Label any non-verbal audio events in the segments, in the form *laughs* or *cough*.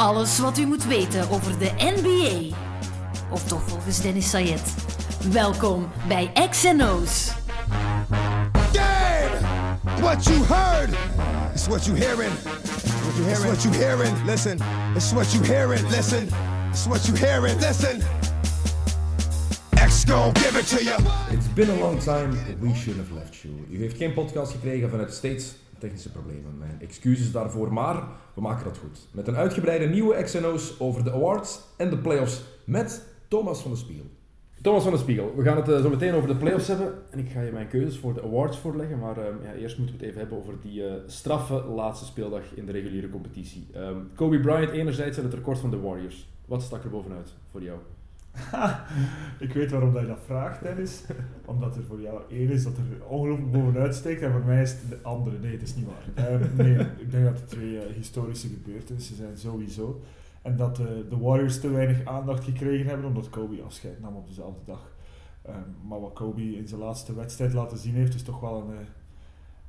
Alles wat u moet weten over de NBA. Of toch volgens Dennis Sayed. Welkom bij XNO's. Game! What you heard is what you hearing. What you hearing? It's what you hearing. Listen. It's what you hearing. Listen. It's what you hearing. Listen. X gon' give it to you. It's been a long time, we should have left you. U heeft geen podcast gekregen vanuit steeds technische problemen. Mijn excuses daarvoor, maar we maken dat goed. Met een uitgebreide nieuwe XNO's over de awards en de playoffs met Thomas van de Spiegel. Thomas van de Spiegel, we gaan het eh, zo meteen over de playoffs hebben. En ik ga je mijn keuzes voor de awards voorleggen. Maar eh, ja, eerst moeten we het even hebben over die eh, straffe laatste speeldag in de reguliere competitie. Ehm, Kobe Bryant enerzijds en het record van de Warriors. Wat stak er bovenuit voor jou? *laughs* ik weet waarom dat je dat vraagt, Dennis. Omdat er voor jou één is dat er ongelooflijk bovenuit steekt en voor mij is het de andere. Nee, het is niet waar. Ehm, nee, ik denk dat het twee eh, historische gebeurtenissen zijn, sowieso. En dat eh, de Warriors te weinig aandacht gekregen hebben omdat Kobe afscheid nam op dezelfde dag. Ehm, maar wat Kobe in zijn laatste wedstrijd laten zien heeft, is toch wel een, eh,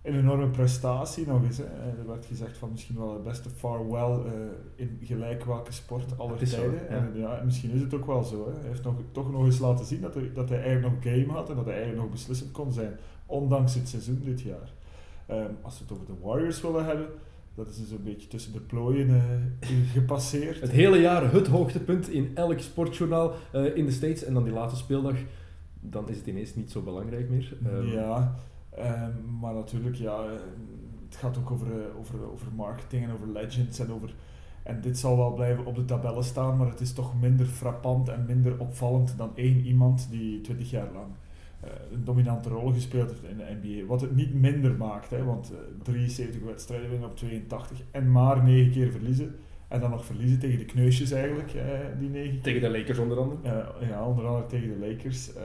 een enorme prestatie nog eens. Hè. Er werd gezegd van misschien wel het beste farewell uh, in gelijk welke sport aller tijden. Ja. En ja, misschien is het ook wel zo. Hè. Hij heeft nog, toch nog eens laten zien dat hij, dat hij eigenlijk nog game had en dat hij eigenlijk nog beslissend kon zijn, ondanks het seizoen dit jaar. Um, als we het over de Warriors willen hebben, dat is dus een beetje tussen de plooien uh, gepasseerd. Het hele jaar het hoogtepunt in elk sportjournaal uh, in de States en dan die laatste speeldag, dan is het ineens niet zo belangrijk meer. Um, ja. Um, maar natuurlijk, ja, het gaat ook over, uh, over, over marketing en over legends en over... En dit zal wel blijven op de tabellen staan, maar het is toch minder frappant en minder opvallend dan één iemand die 20 jaar lang uh, een dominante rol gespeeld heeft in de NBA. Wat het niet minder maakt, hè, want uh, 73 wedstrijden winnen op 82 en maar 9 keer verliezen. En dan nog verliezen tegen de kneusjes eigenlijk, eh, die negen keer. Tegen de Lakers onder andere? Ja, onder andere tegen de Lakers. Uh,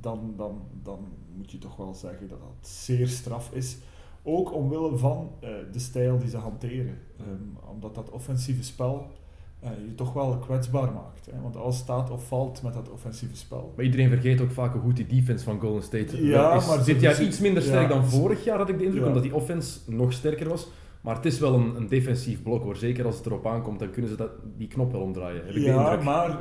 dan, dan, dan moet je toch wel zeggen dat dat zeer straf is. Ook omwille van uh, de stijl die ze hanteren. Um, omdat dat offensieve spel je toch wel kwetsbaar maakt. Hè? Want alles staat of valt met dat offensieve spel. Maar iedereen vergeet ook vaak hoe goed die defense van Golden State ja, is. Maar dit jaar iets minder sterk ja, dan vorig jaar, had ik de indruk, ja. omdat die offense nog sterker was. Maar het is wel een, een, defensief blok hoor. Zeker als het erop aankomt, dan kunnen ze dat, die knop wel omdraaien. Heb ik ja, maar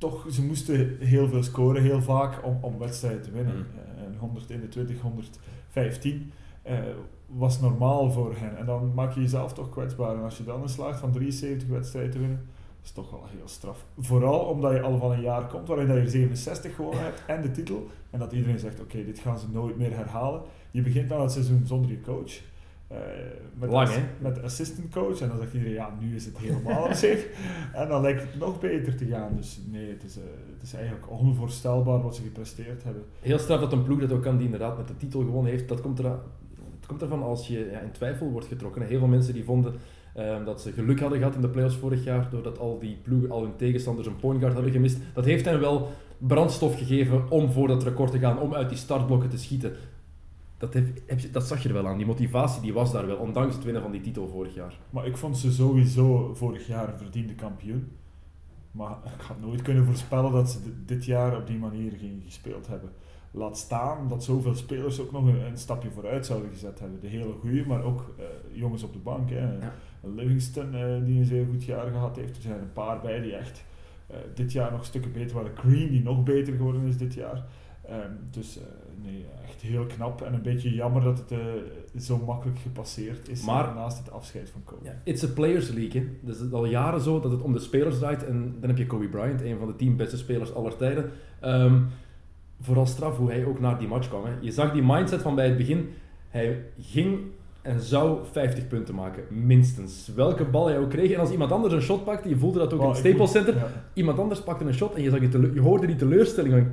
toch, ze moesten heel veel scoren, heel vaak, om, om wedstrijden te winnen. Mm. Uh, 121, 115 uh, was normaal voor hen. En dan maak je jezelf toch kwetsbaar. En als je dan een slaagt van 73 wedstrijden te winnen, is toch wel heel straf. Vooral omdat je al van een jaar komt waarin je 67 gewonnen hebt en de titel. En dat iedereen zegt, oké, okay, dit gaan ze nooit meer herhalen. Je begint dan het seizoen zonder je coach. Uh, met, Lang, met assistant coach en dan zegt iedereen, ja, nu is het helemaal *laughs* op zich. En dan lijkt het nog beter te gaan. Dus nee, het is, uh, het is eigenlijk onvoorstelbaar wat ze gepresteerd hebben. Heel straf dat een ploeg dat ook kan die inderdaad met de titel gewonnen heeft, dat komt, er, het komt ervan als je ja, in twijfel wordt getrokken. Heel veel mensen die vonden uh, dat ze geluk hadden gehad in de playoffs vorig jaar, doordat al die ploegen, al hun tegenstanders een point guard hadden gemist. Dat heeft hen wel brandstof gegeven om voor dat record te gaan, om uit die startblokken te schieten dat, heb, heb je, dat zag je er wel aan. Die motivatie die was daar wel, ondanks het winnen van die titel vorig jaar. Maar ik vond ze sowieso vorig jaar een verdiende kampioen. Maar *laughs* ik had nooit kunnen voorspellen dat ze dit jaar op die manier gingen gespeeld hebben. Laat staan dat zoveel spelers ook nog een, een stapje vooruit zouden gezet hebben. De hele goede, maar ook uh, jongens op de bank. Hè. Ja. Livingston, uh, die een zeer goed jaar gehad heeft. Er zijn een paar bij die echt uh, dit jaar nog stukken beter waren. Green, die nog beter geworden is dit jaar. Um, dus nee, echt heel knap en een beetje jammer dat het uh, zo makkelijk gepasseerd is maar, naast het afscheid van Kobe. Ja, it's a players league. Hè. Dus het is al jaren zo dat het om de spelers draait en dan heb je Kobe Bryant, een van de tien beste spelers aller tijden. Um, vooral straf hoe hij ook naar die match kwam. Hè. Je zag die mindset van bij het begin. Hij ging en zou 50 punten maken, minstens. Welke bal hij ook kreeg. En als iemand anders een shot pakte, je voelde dat ook oh, in het Staples Center, ja. iemand anders pakte een shot en je, zag je, je hoorde die teleurstelling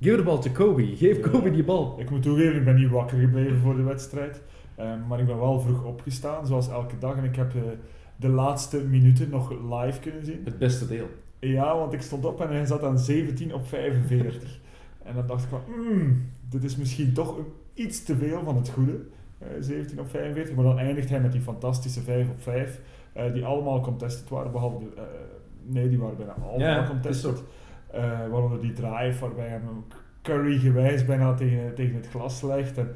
Geef de bal te Kobe. Geef ja, Kobe die bal. Ik moet toegeven, ik ben niet wakker gebleven voor de wedstrijd. Um, maar ik ben wel vroeg opgestaan, zoals elke dag. En ik heb uh, de laatste minuten nog live kunnen zien. Het beste deel. Ja, want ik stond op en hij zat aan 17 op 45. *laughs* en dan dacht ik van, mm, dit is misschien toch iets te veel van het goede. Uh, 17 op 45. Maar dan eindigt hij met die fantastische 5 op 5. Uh, die allemaal contested waren, behalve de, uh, Nee, die waren bijna allemaal ja, contested. Uh, waaronder die drive waarbij hem Curry gewijs bijna tegen, tegen het glas legt. En,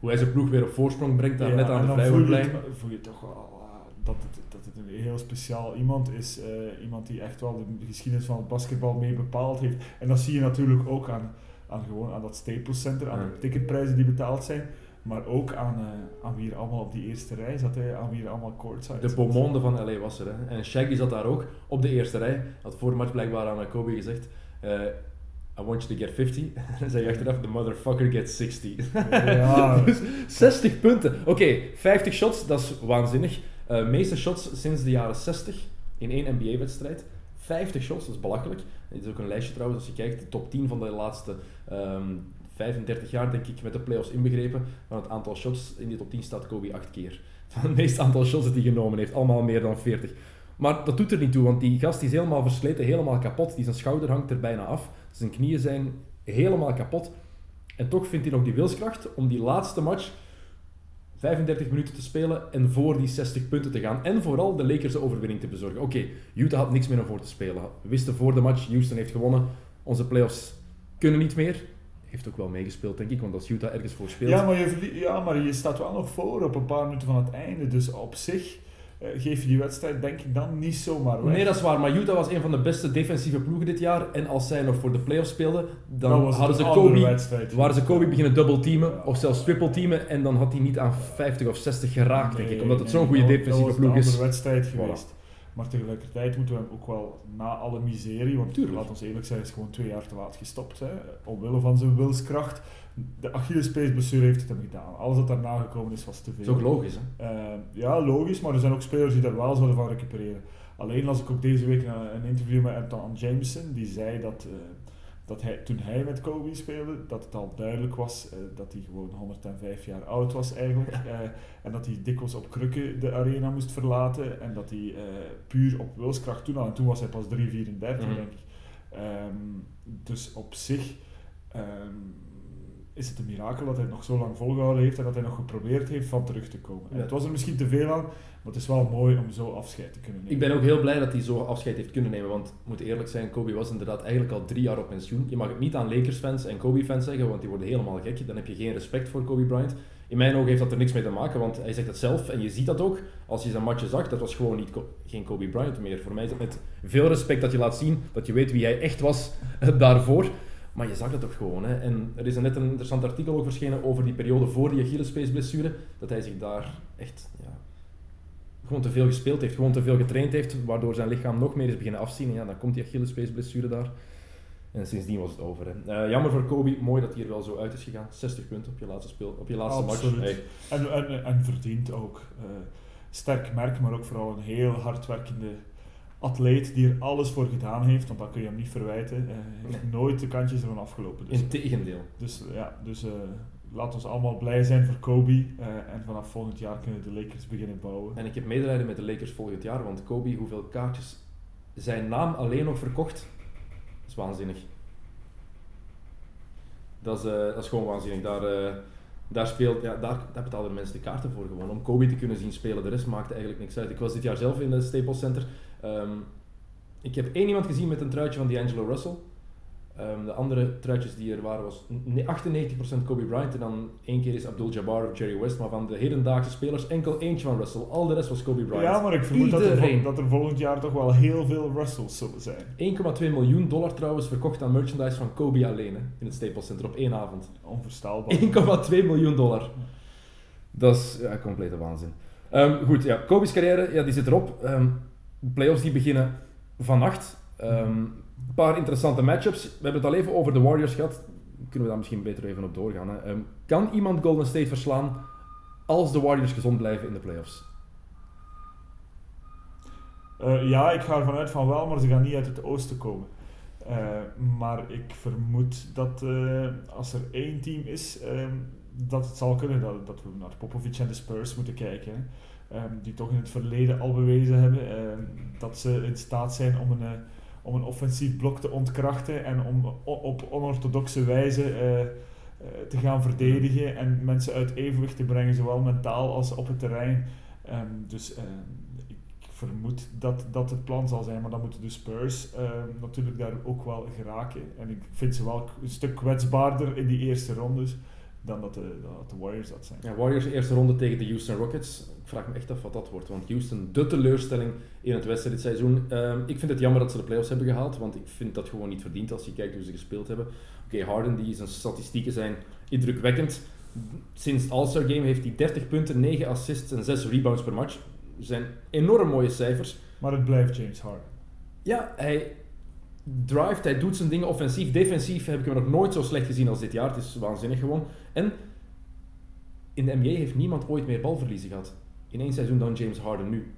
Hoe hij zijn ploeg weer op voorsprong brengt, daar ja, net aan de vrijwoordplein. Voel je toch wel, uh, dat, het, dat het een heel speciaal iemand is. eh, iemand die echt wel de geschiedenis van het basketbal mee bepaald heeft. En dat zie je natuurlijk ook aan, aan, gewoon aan dat Staples Center, aan Ja. de ticketprijzen die betaald zijn. Maar ook aan, eh, aan wie er allemaal op die eerste rij zat, hè, aan wie er allemaal courtside De. Beaumonde van LA was er. Hè. En Shaggy zat daar ook op de eerste rij. Had voor de match blijkbaar aan Kobe gezegd: eh, I want you to get 50. En *laughs* dan zei je achteraf: The motherfucker gets 60. Ja, *laughs* 60 punten. Oké, 50 shots, dat is waanzinnig. Eh meeste shots sinds de jaren 60 in één NBA-wedstrijd. 50 shots, dat is belachelijk. Dit is ook een lijstje trouwens, als je kijkt, de top 10 van de laatste ehm, 35 jaar, denk ik, met de playoffs inbegrepen. Van het aantal shots in die top 10 staat Kobe 8 keer. Van *laughs* het meeste aantal shots dat hij genomen heeft, allemaal meer dan 40. Maar dat doet er niet toe, want die gast is helemaal versleten, helemaal kapot. Die zijn schouder hangt er bijna af. Zijn knieën zijn helemaal kapot. En toch vindt hij nog die wilskracht om die laatste match 35 minuten te spelen en voor die 60 punten te gaan. En vooral de Lakers overwinning te bezorgen. Oké, Utah had niks meer om voor te spelen. We wisten voor de match, Houston heeft gewonnen. Onze playoffs kunnen niet meer. Heeft ook wel meegespeeld, denk ik, want als Utah ergens voor speelt... ja, maar je, ja, maar je staat wel nog voor op een paar minuten van het einde. Dus op zich geef je die wedstrijd denk ik dan niet zomaar weg. Nee, dat is waar, maar Utah was een van de beste defensieve ploegen dit jaar. En als zij nog voor de playoffs speelden, dan hadden ze een Kobe, waren ze Kobe beginnen double teamen of zelfs triple teamen. En dan had hij niet aan 50 of 60 geraakt, denk ik. Omdat het zo'n goede dat- defensieve dat was ploeg een is. andere wedstrijd Voilà. geweest. Maar tegelijkertijd moeten we hem ook wel na alle miserie, want Tuurlijk. laat ons eerlijk zijn, is gewoon twee jaar te laat gestopt. Hè, omwille van zijn wilskracht. De Achillespeesblessure heeft het hem gedaan. Alles wat daarna gekomen is, was te veel. Dat is ook logisch, hè? Eh, ja, logisch, maar er zijn ook spelers die daar wel zouden van recupereren. Alleen las ik ook deze week een, een interview met Anton Jameson, die zei dat, eh, dat hij, toen hij met Kobe speelde, dat het al duidelijk was eh, dat hij gewoon 105 jaar oud was eigenlijk. Eh, en dat hij dikwijls op krukken de arena moest verlaten en dat hij puur op wilskracht toen al, en toen was hij pas 3,34 Mhm. denk ik. Ehm, dus op zich ehm, is het een mirakel dat hij het nog zo lang volgehouden heeft en dat hij nog geprobeerd heeft van terug te komen. En Ja. Het was er misschien te veel aan, maar het is wel mooi om zo afscheid te kunnen nemen. Ik ben ook heel blij dat hij zo afscheid heeft kunnen nemen. Want, we moeten eerlijk zijn, Kobe was inderdaad eigenlijk al drie jaar op pensioen. Je mag het niet aan Lakers-fans en Kobe-fans zeggen, want die worden helemaal gek. Dan heb je geen respect voor Kobe Bryant. In mijn ogen heeft dat er niks mee te maken, want hij zegt het zelf en je ziet dat ook. Als je zijn matje zag, dat was gewoon niet geen Kobe Bryant meer. Voor mij is het met veel respect dat je laat zien dat je weet wie hij echt was eh, daarvoor. Maar je zag dat ook gewoon. Hè. En er is net een interessant artikel ook verschenen over die periode voor die Achillespees-blessure. Dat hij zich daar echt ja, gewoon te veel gespeeld heeft, gewoon te veel getraind heeft, waardoor zijn lichaam nog meer is beginnen afzien. En ja, dan komt die Achillespees-blessure daar. En sindsdien was het over. Hè. Eh, jammer voor Kobe, mooi dat hij er wel zo uit is gegaan. 60 punten op je laatste, speel, op je laatste Absoluut. match. Hey, En, en, en verdient ook. eh, sterk merk, maar ook vooral een heel hardwerkende atleet die er alles voor gedaan heeft, want dat kun je hem niet verwijten. Eh, nooit de kantjes ervan afgelopen. Dus, Integendeel. dus ja, dus eh, laat ons allemaal blij zijn voor Kobe. eh, en vanaf volgend jaar kunnen de Lakers beginnen bouwen. En ik heb medelijden met de Lakers volgend jaar, want Kobe, hoeveel kaartjes zijn naam alleen nog verkocht, dat is waanzinnig. Dat is, eh, dat is gewoon waanzinnig. Daar, eh, daar, speelt, ja, daar, daar betaalden mensen de kaarten voor gewoon, om Kobe te kunnen zien spelen. De rest maakte eigenlijk niks uit. Ik was dit jaar zelf in het Staples Center. Ehm, ik heb één iemand gezien met een truitje van D'Angelo Russell. Ehm, de andere truitjes die er waren was ne- 98% Kobe Bryant en dan één keer is Abdul Jabbar of Jerry West, maar van de hedendaagse spelers enkel eentje van Russell. Al de rest was Kobe Bryant. Ja, maar ik vermoed dat er, dat er volgend jaar toch wel heel veel Russells zullen zijn. 1,2 miljoen dollar trouwens verkocht aan merchandise van Kobe alleen hè, in het Staples Center op één avond. Onvoorstelbaar. 1,2 miljoen dollar. Dat is ja, complete waanzin. Ehm, goed, ja, Kobe's carrière ja, die zit erop. Playoffs die beginnen vannacht. Ehm, een paar interessante matchups. We hebben het al even over de Warriors gehad. Kunnen we daar misschien beter even op doorgaan. Ehm, kan iemand Golden State verslaan als de Warriors gezond blijven in de playoffs? Eh, ja, ik ga ervan uit van wel, maar ze gaan niet uit het oosten komen. Eh, maar ik vermoed dat eh, als er één team is, ehm, dat het zal kunnen dat, dat we naar Popovic en de Spurs moeten kijken. hè. Ehm, die toch in het verleden al bewezen hebben ehm, dat ze in staat zijn om een, eh, om een offensief blok te ontkrachten en om op onorthodoxe wijze eh, eh, te gaan verdedigen en mensen uit evenwicht te brengen, zowel mentaal als op het terrein. Ehm, dus ik vermoed dat dat het plan zal zijn, maar dan moeten de Spurs natuurlijk daar ook wel geraken. En ik vind ze wel een stuk kwetsbaarder in die eerste rondes. Dan dat de, dat de Warriors dat zijn. Ja, Warriors eerste ronde tegen de Houston Rockets. Ik vraag me echt af wat dat wordt. Want Houston, de teleurstelling in het wedstrijdseizoen. Ehm ik vind het jammer dat ze de playoffs hebben gehaald. Want ik vind dat gewoon niet verdiend als je kijkt hoe ze gespeeld hebben. Oké, Harden, die zijn statistieken zijn indrukwekkend. Sinds het All-Star Game heeft hij 30 punten, 9 assists en 6 rebounds per match. Dat zijn enorm mooie cijfers. Maar het blijft James Harden. Ja, hij drivet, hij doet zijn dingen offensief. Defensief heb ik hem nog nooit zo slecht gezien als dit jaar. Het is waanzinnig gewoon. En in de NBA heeft niemand ooit meer balverliezen gehad. In één seizoen dan James Harden nu.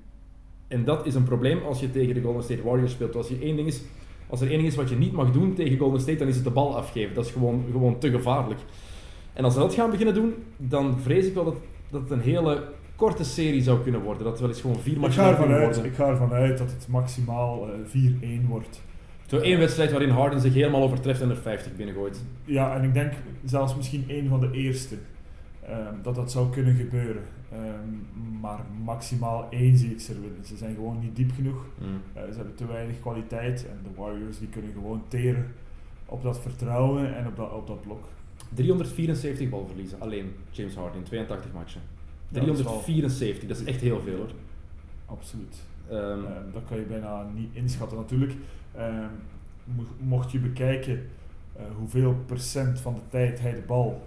En dat is een probleem als je tegen de Golden State Warriors speelt. Als, je één ding is, als er één ding is wat je niet mag doen tegen Golden State, dan is het de bal afgeven. Dat is gewoon, gewoon te gevaarlijk. En als ze dat gaan beginnen doen, dan vrees ik wel dat, dat het een hele korte serie zou kunnen worden. Dat het wel eens gewoon vier matchen worden. ik ga ervan uit dat het maximaal eh, 4-1 wordt. Zo één wedstrijd waarin Harden zich helemaal overtreft en er 50 binnengooit. Ja, en ik denk zelfs misschien één van de eerste ehm, dat dat zou kunnen gebeuren. Ehm, maar maximaal één zie ik ze winnen. Ze zijn gewoon niet diep genoeg. Eh, ze hebben te weinig kwaliteit en de Warriors die kunnen gewoon teren op dat vertrouwen en op dat, op dat blok. 374 balverliezen, alleen James Harden in 82 matchen. Ja, dat is wel- 374, dat is echt heel veel hoor. Absoluut. Ehm, Ehm, dat kan je bijna niet inschatten. Natuurlijk, ehm, mo- mocht je bekijken eh, hoeveel procent van de tijd hij de bal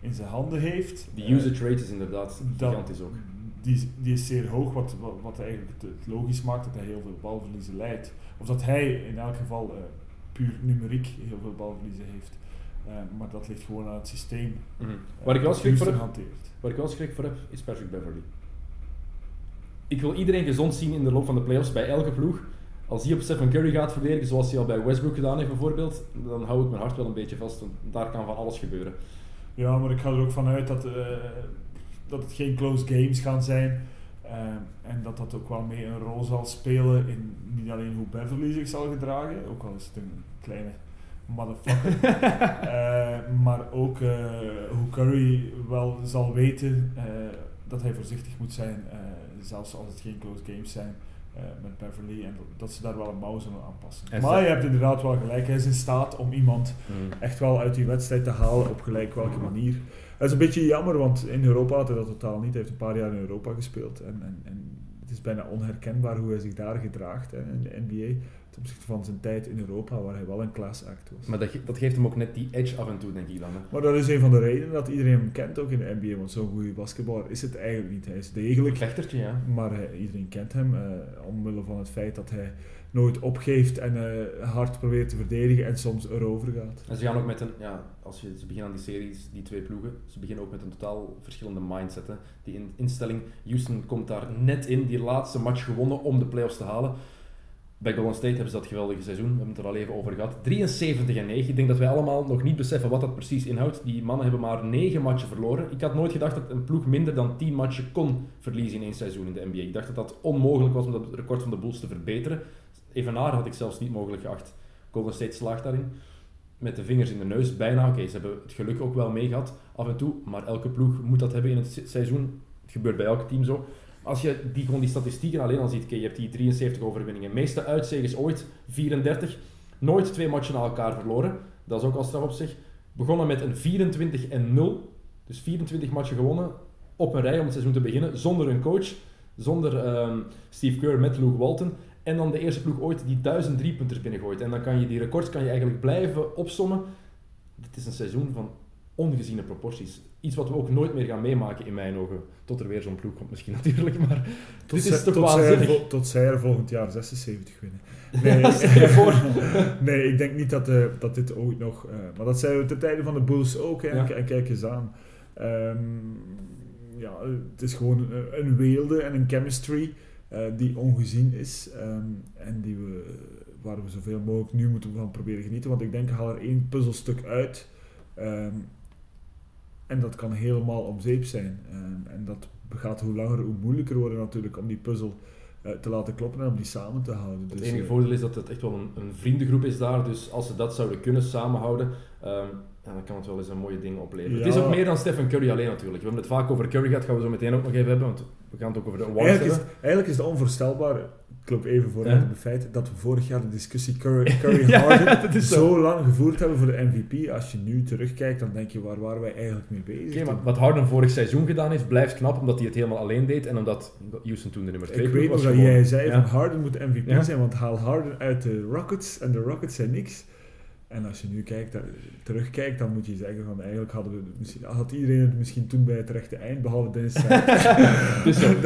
in zijn handen heeft. die eh, usage rate is inderdaad gigantisch ook. Die, die is zeer hoog, wat, wat, eigenlijk het, logisch maakt dat hij heel veel balverliezen leidt. Of dat hij in elk geval eh, puur numeriek heel veel balverliezen heeft. Maar dat ligt gewoon aan het systeem. Mhm. eh, Waar ik wel schrik voor heb, waar ik wel schrik voor heb, is Patrick Beverly. Ik wil iedereen gezond zien in de loop van de playoffs bij elke ploeg. Als hij op Stephen Curry gaat verdedigen, zoals hij al bij Westbrook gedaan heeft bijvoorbeeld, dan hou ik mijn hart wel een beetje vast, want daar kan van alles gebeuren. Ja, maar ik ga er ook vanuit dat, eh, dat het geen close games gaan zijn. Eh, en dat dat ook wel mee een rol zal spelen in niet alleen hoe Beverly zich zal gedragen, ook al is het een kleine motherfucker. *laughs* Eh, maar ook hoe Curry wel zal weten dat hij voorzichtig moet zijn, zelfs als het geen close games zijn. eh, met Beverly en dat, ze daar wel een mouw zullen aanpassen. En maar je hebt inderdaad wel gelijk, hij is in staat om iemand echt wel uit die wedstrijd te halen op gelijk welke manier. Dat is een beetje jammer, want in Europa had hij dat totaal niet. Hij heeft een paar jaar in Europa gespeeld en, en, en het is bijna onherkenbaar hoe hij zich daar gedraagt hè, in de NBA. Ten opzichte van zijn tijd in Europa, waar hij wel een class act was. Maar dat, ge- dat geeft hem ook net die edge af en toe, denk ik dan. Hè. Maar dat is een van de redenen dat iedereen hem kent ook in de NBA, want zo'n goede basketballer is het eigenlijk niet. Hij is degelijk, Vechtertje, ja. maar hij- iedereen kent hem eh, omwille van het feit dat hij nooit opgeeft en eh, hard probeert te verdedigen en soms erover gaat. En ze gaan ook met een, ja, als je, ze beginnen aan die series, die twee ploegen, ze beginnen ook met een totaal verschillende mindset. Hè. Die in, instelling, Houston komt daar net in, die laatste match gewonnen om de playoffs te halen. Bij Golden State hebben ze dat geweldige seizoen, we hebben het er al even over gehad. 73 en 9. Ik denk dat wij allemaal nog niet beseffen wat dat precies inhoudt. Die mannen hebben maar 9 matchen verloren. Ik had nooit gedacht dat een ploeg minder dan 10 matchen kon verliezen in één seizoen in de NBA. Ik dacht dat dat onmogelijk was om dat record van de Bulls te verbeteren. Evenaar had ik zelfs niet mogelijk geacht. Golden State slaagt daarin. Met de vingers in de neus, bijna. Oké, ze hebben het geluk ook wel mee gehad, af en toe. Maar elke ploeg moet dat hebben in het se- seizoen. Het gebeurt bij elk team zo. Als je die, gewoon die statistieken alleen al ziet, je hebt die 73 overwinningen. Meeste uitzegens ooit, 34. Nooit twee matchen na elkaar verloren. Dat is ook al straf op zich. Begonnen met een 24 en 0. Dus 24 matchen gewonnen op een rij om het seizoen te beginnen. Zonder een coach. Zonder ehm, Steve Kerr met Luke Walton. En dan de eerste ploeg ooit die 1000 driepunters binnengooit. En dan kan je die records kan je eigenlijk blijven opsommen. Dit is een seizoen van ongeziene proporties. Iets wat we ook nooit meer gaan meemaken in mijn ogen. Tot er weer zo'n ploeg komt misschien natuurlijk. Maar dit is toch tot, zij, tot zij er volgend jaar 76 winnen. *laughs* Nee, *laughs* nee ik denk niet dat, eh, dat dit ooit nog... eh, maar dat zijn we ten tijde van de Bulls ook. Hè, en Ja. En kijk eens aan. Ehm, ja, het is gewoon een, een weelde en een chemistry eh, die ongezien is. ehm, en die we, waar we zoveel mogelijk nu moeten van proberen genieten. Want ik denk, haal er één puzzelstuk uit... ehm, en dat kan helemaal om zeep zijn. Ehm, en dat gaat hoe langer hoe moeilijker worden natuurlijk om die puzzel eh, te laten kloppen en om die samen te houden. Het Dus, enige eh, voordeel is dat het echt wel een, een vriendengroep is daar. Dus als ze dat zouden kunnen samenhouden, ehm, ja, dan kan het wel eens een mooie ding opleveren. Het is ook meer dan Stephen Curry alleen natuurlijk. We hebben het vaak over Curry gehad, gaan we zo meteen ook nog even hebben. Want we gaan het ook over de awards Eigenlijk is, hebben. eigenlijk is het onvoorstelbaar. Loop even vooruit Ja. op het feit dat we vorig jaar de discussie Curry, *laughs* Curry Ja, Harden *laughs* zo. zo. lang gevoerd hebben voor de MVP. Als je nu terugkijkt, dan denk je, waar waren wij eigenlijk mee bezig? Maar wat Harden vorig seizoen gedaan heeft, blijft knap omdat hij het helemaal alleen deed en omdat Houston toen de nummer 2 Ik weet nog was dat jij zei van Harden moet MVP zijn, want haal Harden uit de Rockets en de Rockets zijn niks. En als je nu kijkt, terugkijkt, dan moet je zeggen van eigenlijk hadden we misschien, had iedereen het misschien toen bij het rechte eind, behalve Dennis. Dus *laughs*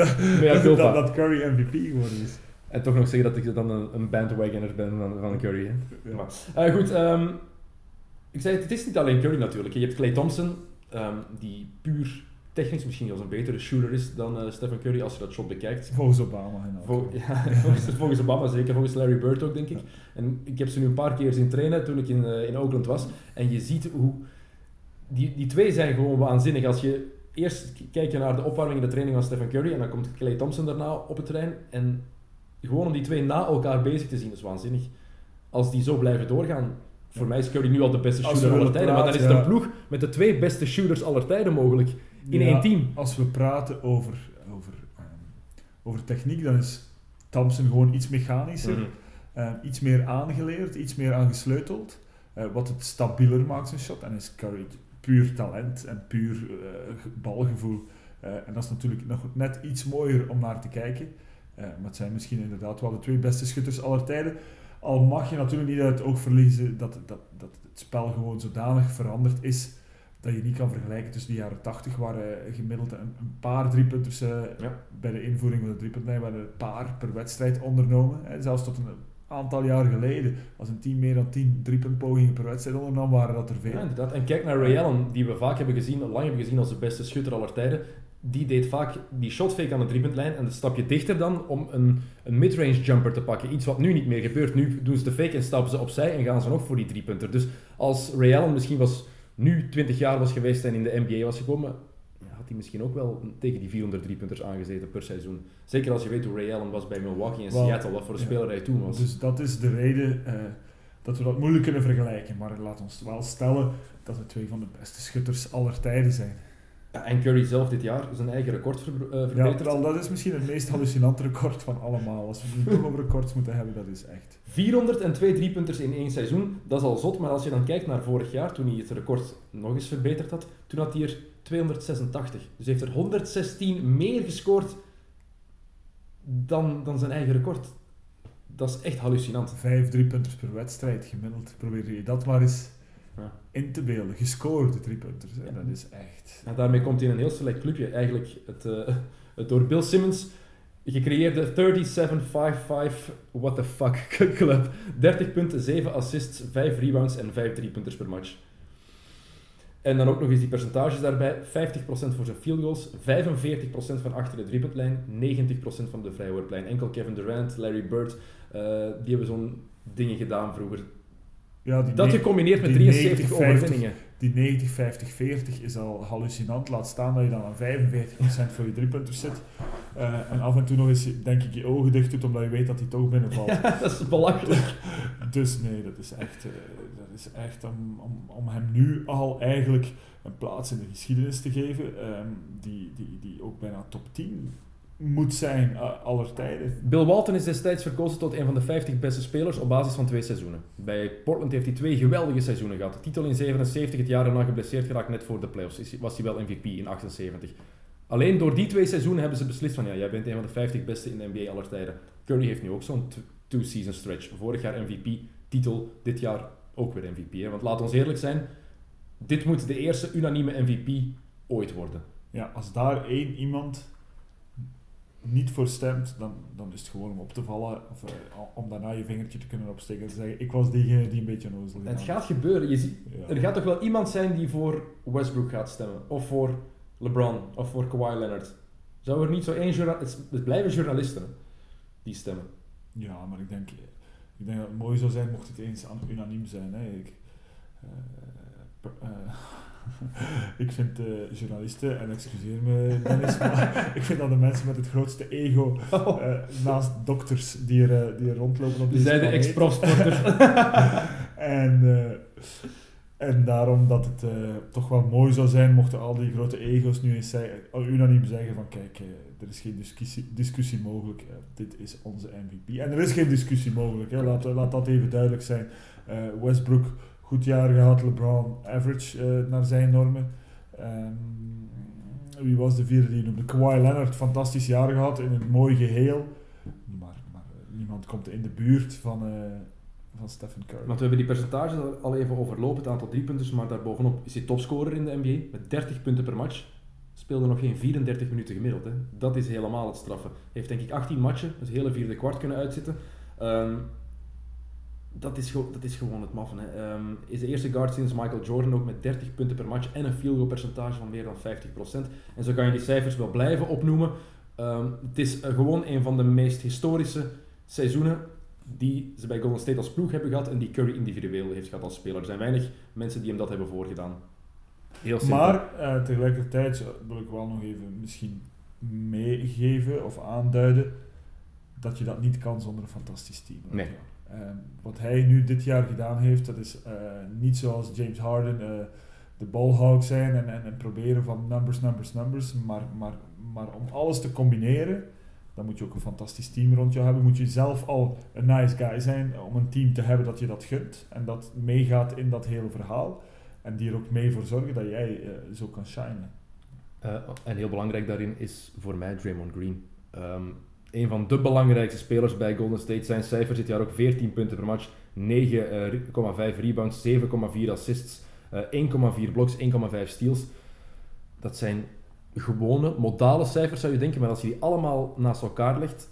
dat Curry MVP geworden is. En toch nog zeggen dat ik dan een, een bandwagoner ben van, van Curry. Hè. Ja. Maar, eh, goed, ehm, ik zei het, het is niet alleen Curry natuurlijk. Je hebt Clay Thompson, ehm, die puur technisch misschien als een betere shooter is dan eh, Stephen Curry als je dat shot bekijkt. Volgens Obama. En Vol- *laughs* ja, volgens, volgens Obama zeker, volgens Larry Bird ook denk ik. En ik heb ze nu een paar keer zien trainen toen ik in, eh, in Oakland was. En je ziet hoe... Die, die twee zijn gewoon waanzinnig. Als je eerst kijkt naar de opwarming en de training van Stephen Curry en dan komt Clay Thompson daarna op het terrein. En gewoon om die twee na elkaar bezig te zien, is waanzinnig. Als die zo blijven doorgaan... Voor mij is Curry nu al de beste shooter aller tijden, maar dan is het een ploeg met de twee beste shooters aller tijden mogelijk in Ja, één team. Als we praten over, over, ehm, over techniek, dan is Thompson gewoon iets mechanischer. Mhm. Eh, iets meer aangeleerd, iets meer aangesleuteld. eh, wat het stabieler maakt, zijn shot. En is Curry puur talent en puur eh, ge- balgevoel. Eh, en dat is natuurlijk nog net iets mooier om naar te kijken. Maar het zijn misschien inderdaad wel de twee beste schutters aller tijden. Al mag je natuurlijk niet uit het oog verliezen dat, dat, dat het spel gewoon zodanig veranderd is dat je niet kan vergelijken tussen de jaren 80, waar eh, gemiddeld een, een paar driepunters Ja. bij de invoering van de driepuntlijn werden een paar per wedstrijd ondernomen. Hè. Zelfs tot een aantal jaar geleden, als een team meer dan 10 driepuntpogingen per wedstrijd ondernam, waren dat er veel. Ja, inderdaad. En kijk naar Ray Allen, die we vaak hebben gezien, lang hebben gezien als de beste schutter aller tijden. Die deed vaak die shotfake aan de driepuntlijn en een stapje dichter dan om een, een midrange jumper te pakken. Iets wat nu niet meer gebeurt. Nu doen ze de fake en stappen ze opzij en gaan ze nog voor die driepunter. Dus als Ray Allen misschien was, nu 20 jaar was geweest en in de NBA was gekomen, had hij misschien ook wel tegen die 400 driepunters aangezeten per seizoen. Zeker als je weet hoe Ray Allen was bij Milwaukee en Seattle, wat voor een ja. speler hij toen was. Dus dat is de reden eh, dat we dat moeilijk kunnen vergelijken. Maar laat ons wel stellen dat we twee van de beste schutters aller tijden zijn. Ja, en Curry zelf dit jaar zijn eigen record ver, eh, Ja, verbeterd. terwijl dat is misschien het meest hallucinante record van allemaal. Als we het *laughs* toch over records moeten hebben, dat is echt... 402 driepunters in één seizoen, dat is al zot. Maar als je dan kijkt naar vorig jaar, toen hij het record nog eens verbeterd had, toen had hij er 286. Dus hij heeft er 116 meer gescoord dan, dan zijn eigen record. Dat is echt hallucinant. Vijf driepunters per wedstrijd gemiddeld. Probeer je dat maar eens Ja. in te beelden. Gescoorde driepunters. Ja. Dat is echt... En daarmee komt hij in een heel select clubje. Eigenlijk het, eh, het door Bill Simmons gecreëerde 3755 what the fuck *laughs* club. 30 punten, 7 assists, 5 rebounds en 5 driepunters per match. En dan ook nog eens die percentages daarbij. 50% voor zijn field goals, 45% van achter de driepuntlijn, 90% van de vrijworplijn. Enkel Kevin Durant, Larry Bird, eh, die hebben zo'n dingen gedaan vroeger. Ja, die Dat gecombineerd met die 73 90-50 overwinningen. Die 90, 50, 40 is al hallucinant. Laat staan dat je dan aan 45% voor je driepunters zit. Eh, en af en toe nog eens, denk ik, je ogen dicht doet omdat je weet dat hij toch binnenvalt. *laughs* dat is belachelijk. *laughs* Dus nee, dat is echt, eh, dat is echt om, om, om hem nu al eigenlijk een plaats in de geschiedenis te geven, ehm, die, die, die ook bijna top 10 moet zijn uh, aller tijden. Bill Walton is destijds verkozen tot een van de 50 beste spelers op basis van twee seizoenen. Bij Portland heeft hij twee geweldige seizoenen gehad. De titel in 77, het jaar daarna geblesseerd geraakt net voor de playoffs, was hij wel MVP in 78. Alleen door die twee seizoenen hebben ze beslist van ja, jij bent een van de 50 beste in de NBA aller tijden. Curry heeft nu ook zo'n two-season stretch. Vorig jaar MVP, titel, dit jaar ook weer MVP. Hè? Want laat ons eerlijk zijn, dit moet de eerste unanieme MVP ooit worden. Ja, als daar één iemand niet voor stemt, dan, dan is het gewoon om op te vallen of eh, om daarna je vingertje te kunnen opsteken en te zeggen ik was diegene die een beetje onnozel Het gaat gebeuren. Je ziet. Er gaat toch wel iemand zijn die voor Westbrook gaat stemmen. Of voor LeBron. Of voor Kawhi Leonard. Zou er niet zo één journalist... Het blijven journalisten die stemmen. Ja, maar ik denk, ik denk dat het mooi zou zijn mocht het eens unaniem zijn. Hè. Ik, eh, per- eh, *laughs* ik vind eh, journalisten, en excuseer me Dennis, maar *laughs* ik vind dat de mensen met het grootste ego, eh, naast dokters die er, eh, die er rondlopen op Die deze zijn de ex-profsporters. *laughs* en, En daarom dat het toch wel mooi zou zijn mochten al die grote ego's nu eens zeggen, uh, unaniem zeggen van kijk, uh, er is geen discussie, discussie mogelijk, uh, dit is onze MVP. En er is geen discussie mogelijk, hè. Laat, laat dat even duidelijk zijn. Westbrook, goed jaar gehad, LeBron, average naar zijn normen. Um, wie was de vierde die noemde? Kawhi Leonard, fantastisch jaar gehad in een mooi geheel. Maar, maar niemand komt in de buurt van van Stephen Curry. Want we hebben die percentages al even overlopen, het aantal driepunters, maar daarbovenop is hij topscorer in de NBA met 30 punten per match. Speelde nog geen 34 minuten gemiddeld. Hè. Dat is helemaal het straffen. Heeft denk ik 18 matchen, dus hele vierde kwart kunnen uitzitten. Um, dat, is dat is gewoon het maffen. Hè. Um, is de eerste guard sinds Michael Jordan ook met 30 punten per match en een field goal percentage van meer dan 50%. En zo kan je die cijfers wel blijven opnoemen. Um, het is uh, gewoon een van de meest historische seizoenen die ze bij Golden State als ploeg hebben gehad en die Curry individueel heeft gehad als speler. Er zijn weinig mensen die hem dat hebben voorgedaan. Heel simpel. Maar uh, tegelijkertijd wil ik wel nog even misschien meegeven of aanduiden dat je dat niet kan zonder een fantastisch team. Nee. Uh, wat hij nu dit jaar gedaan heeft, dat is uh, niet zoals James Harden de ballhawk zijn en, en, en, proberen van numbers, numbers, numbers, maar, maar, maar om alles te combineren dan moet je ook een fantastisch team rond jou hebben. Moet je zelf al een nice guy zijn om een team te hebben dat je dat gunt. En dat meegaat in dat hele verhaal. En die er ook mee voor zorgen dat jij uh, zo kan shinen. En heel belangrijk daarin is voor mij Draymond Green. Um, een van de belangrijkste spelers bij Golden State. Zijn cijfers dit jaar ook 14 punten per match, 9,5 uh, rebounds, 7,4 assists, 1,4 blocks, 1,5 steals. Dat zijn gewone, modale cijfers zou je denken, maar als je die allemaal naast elkaar legt,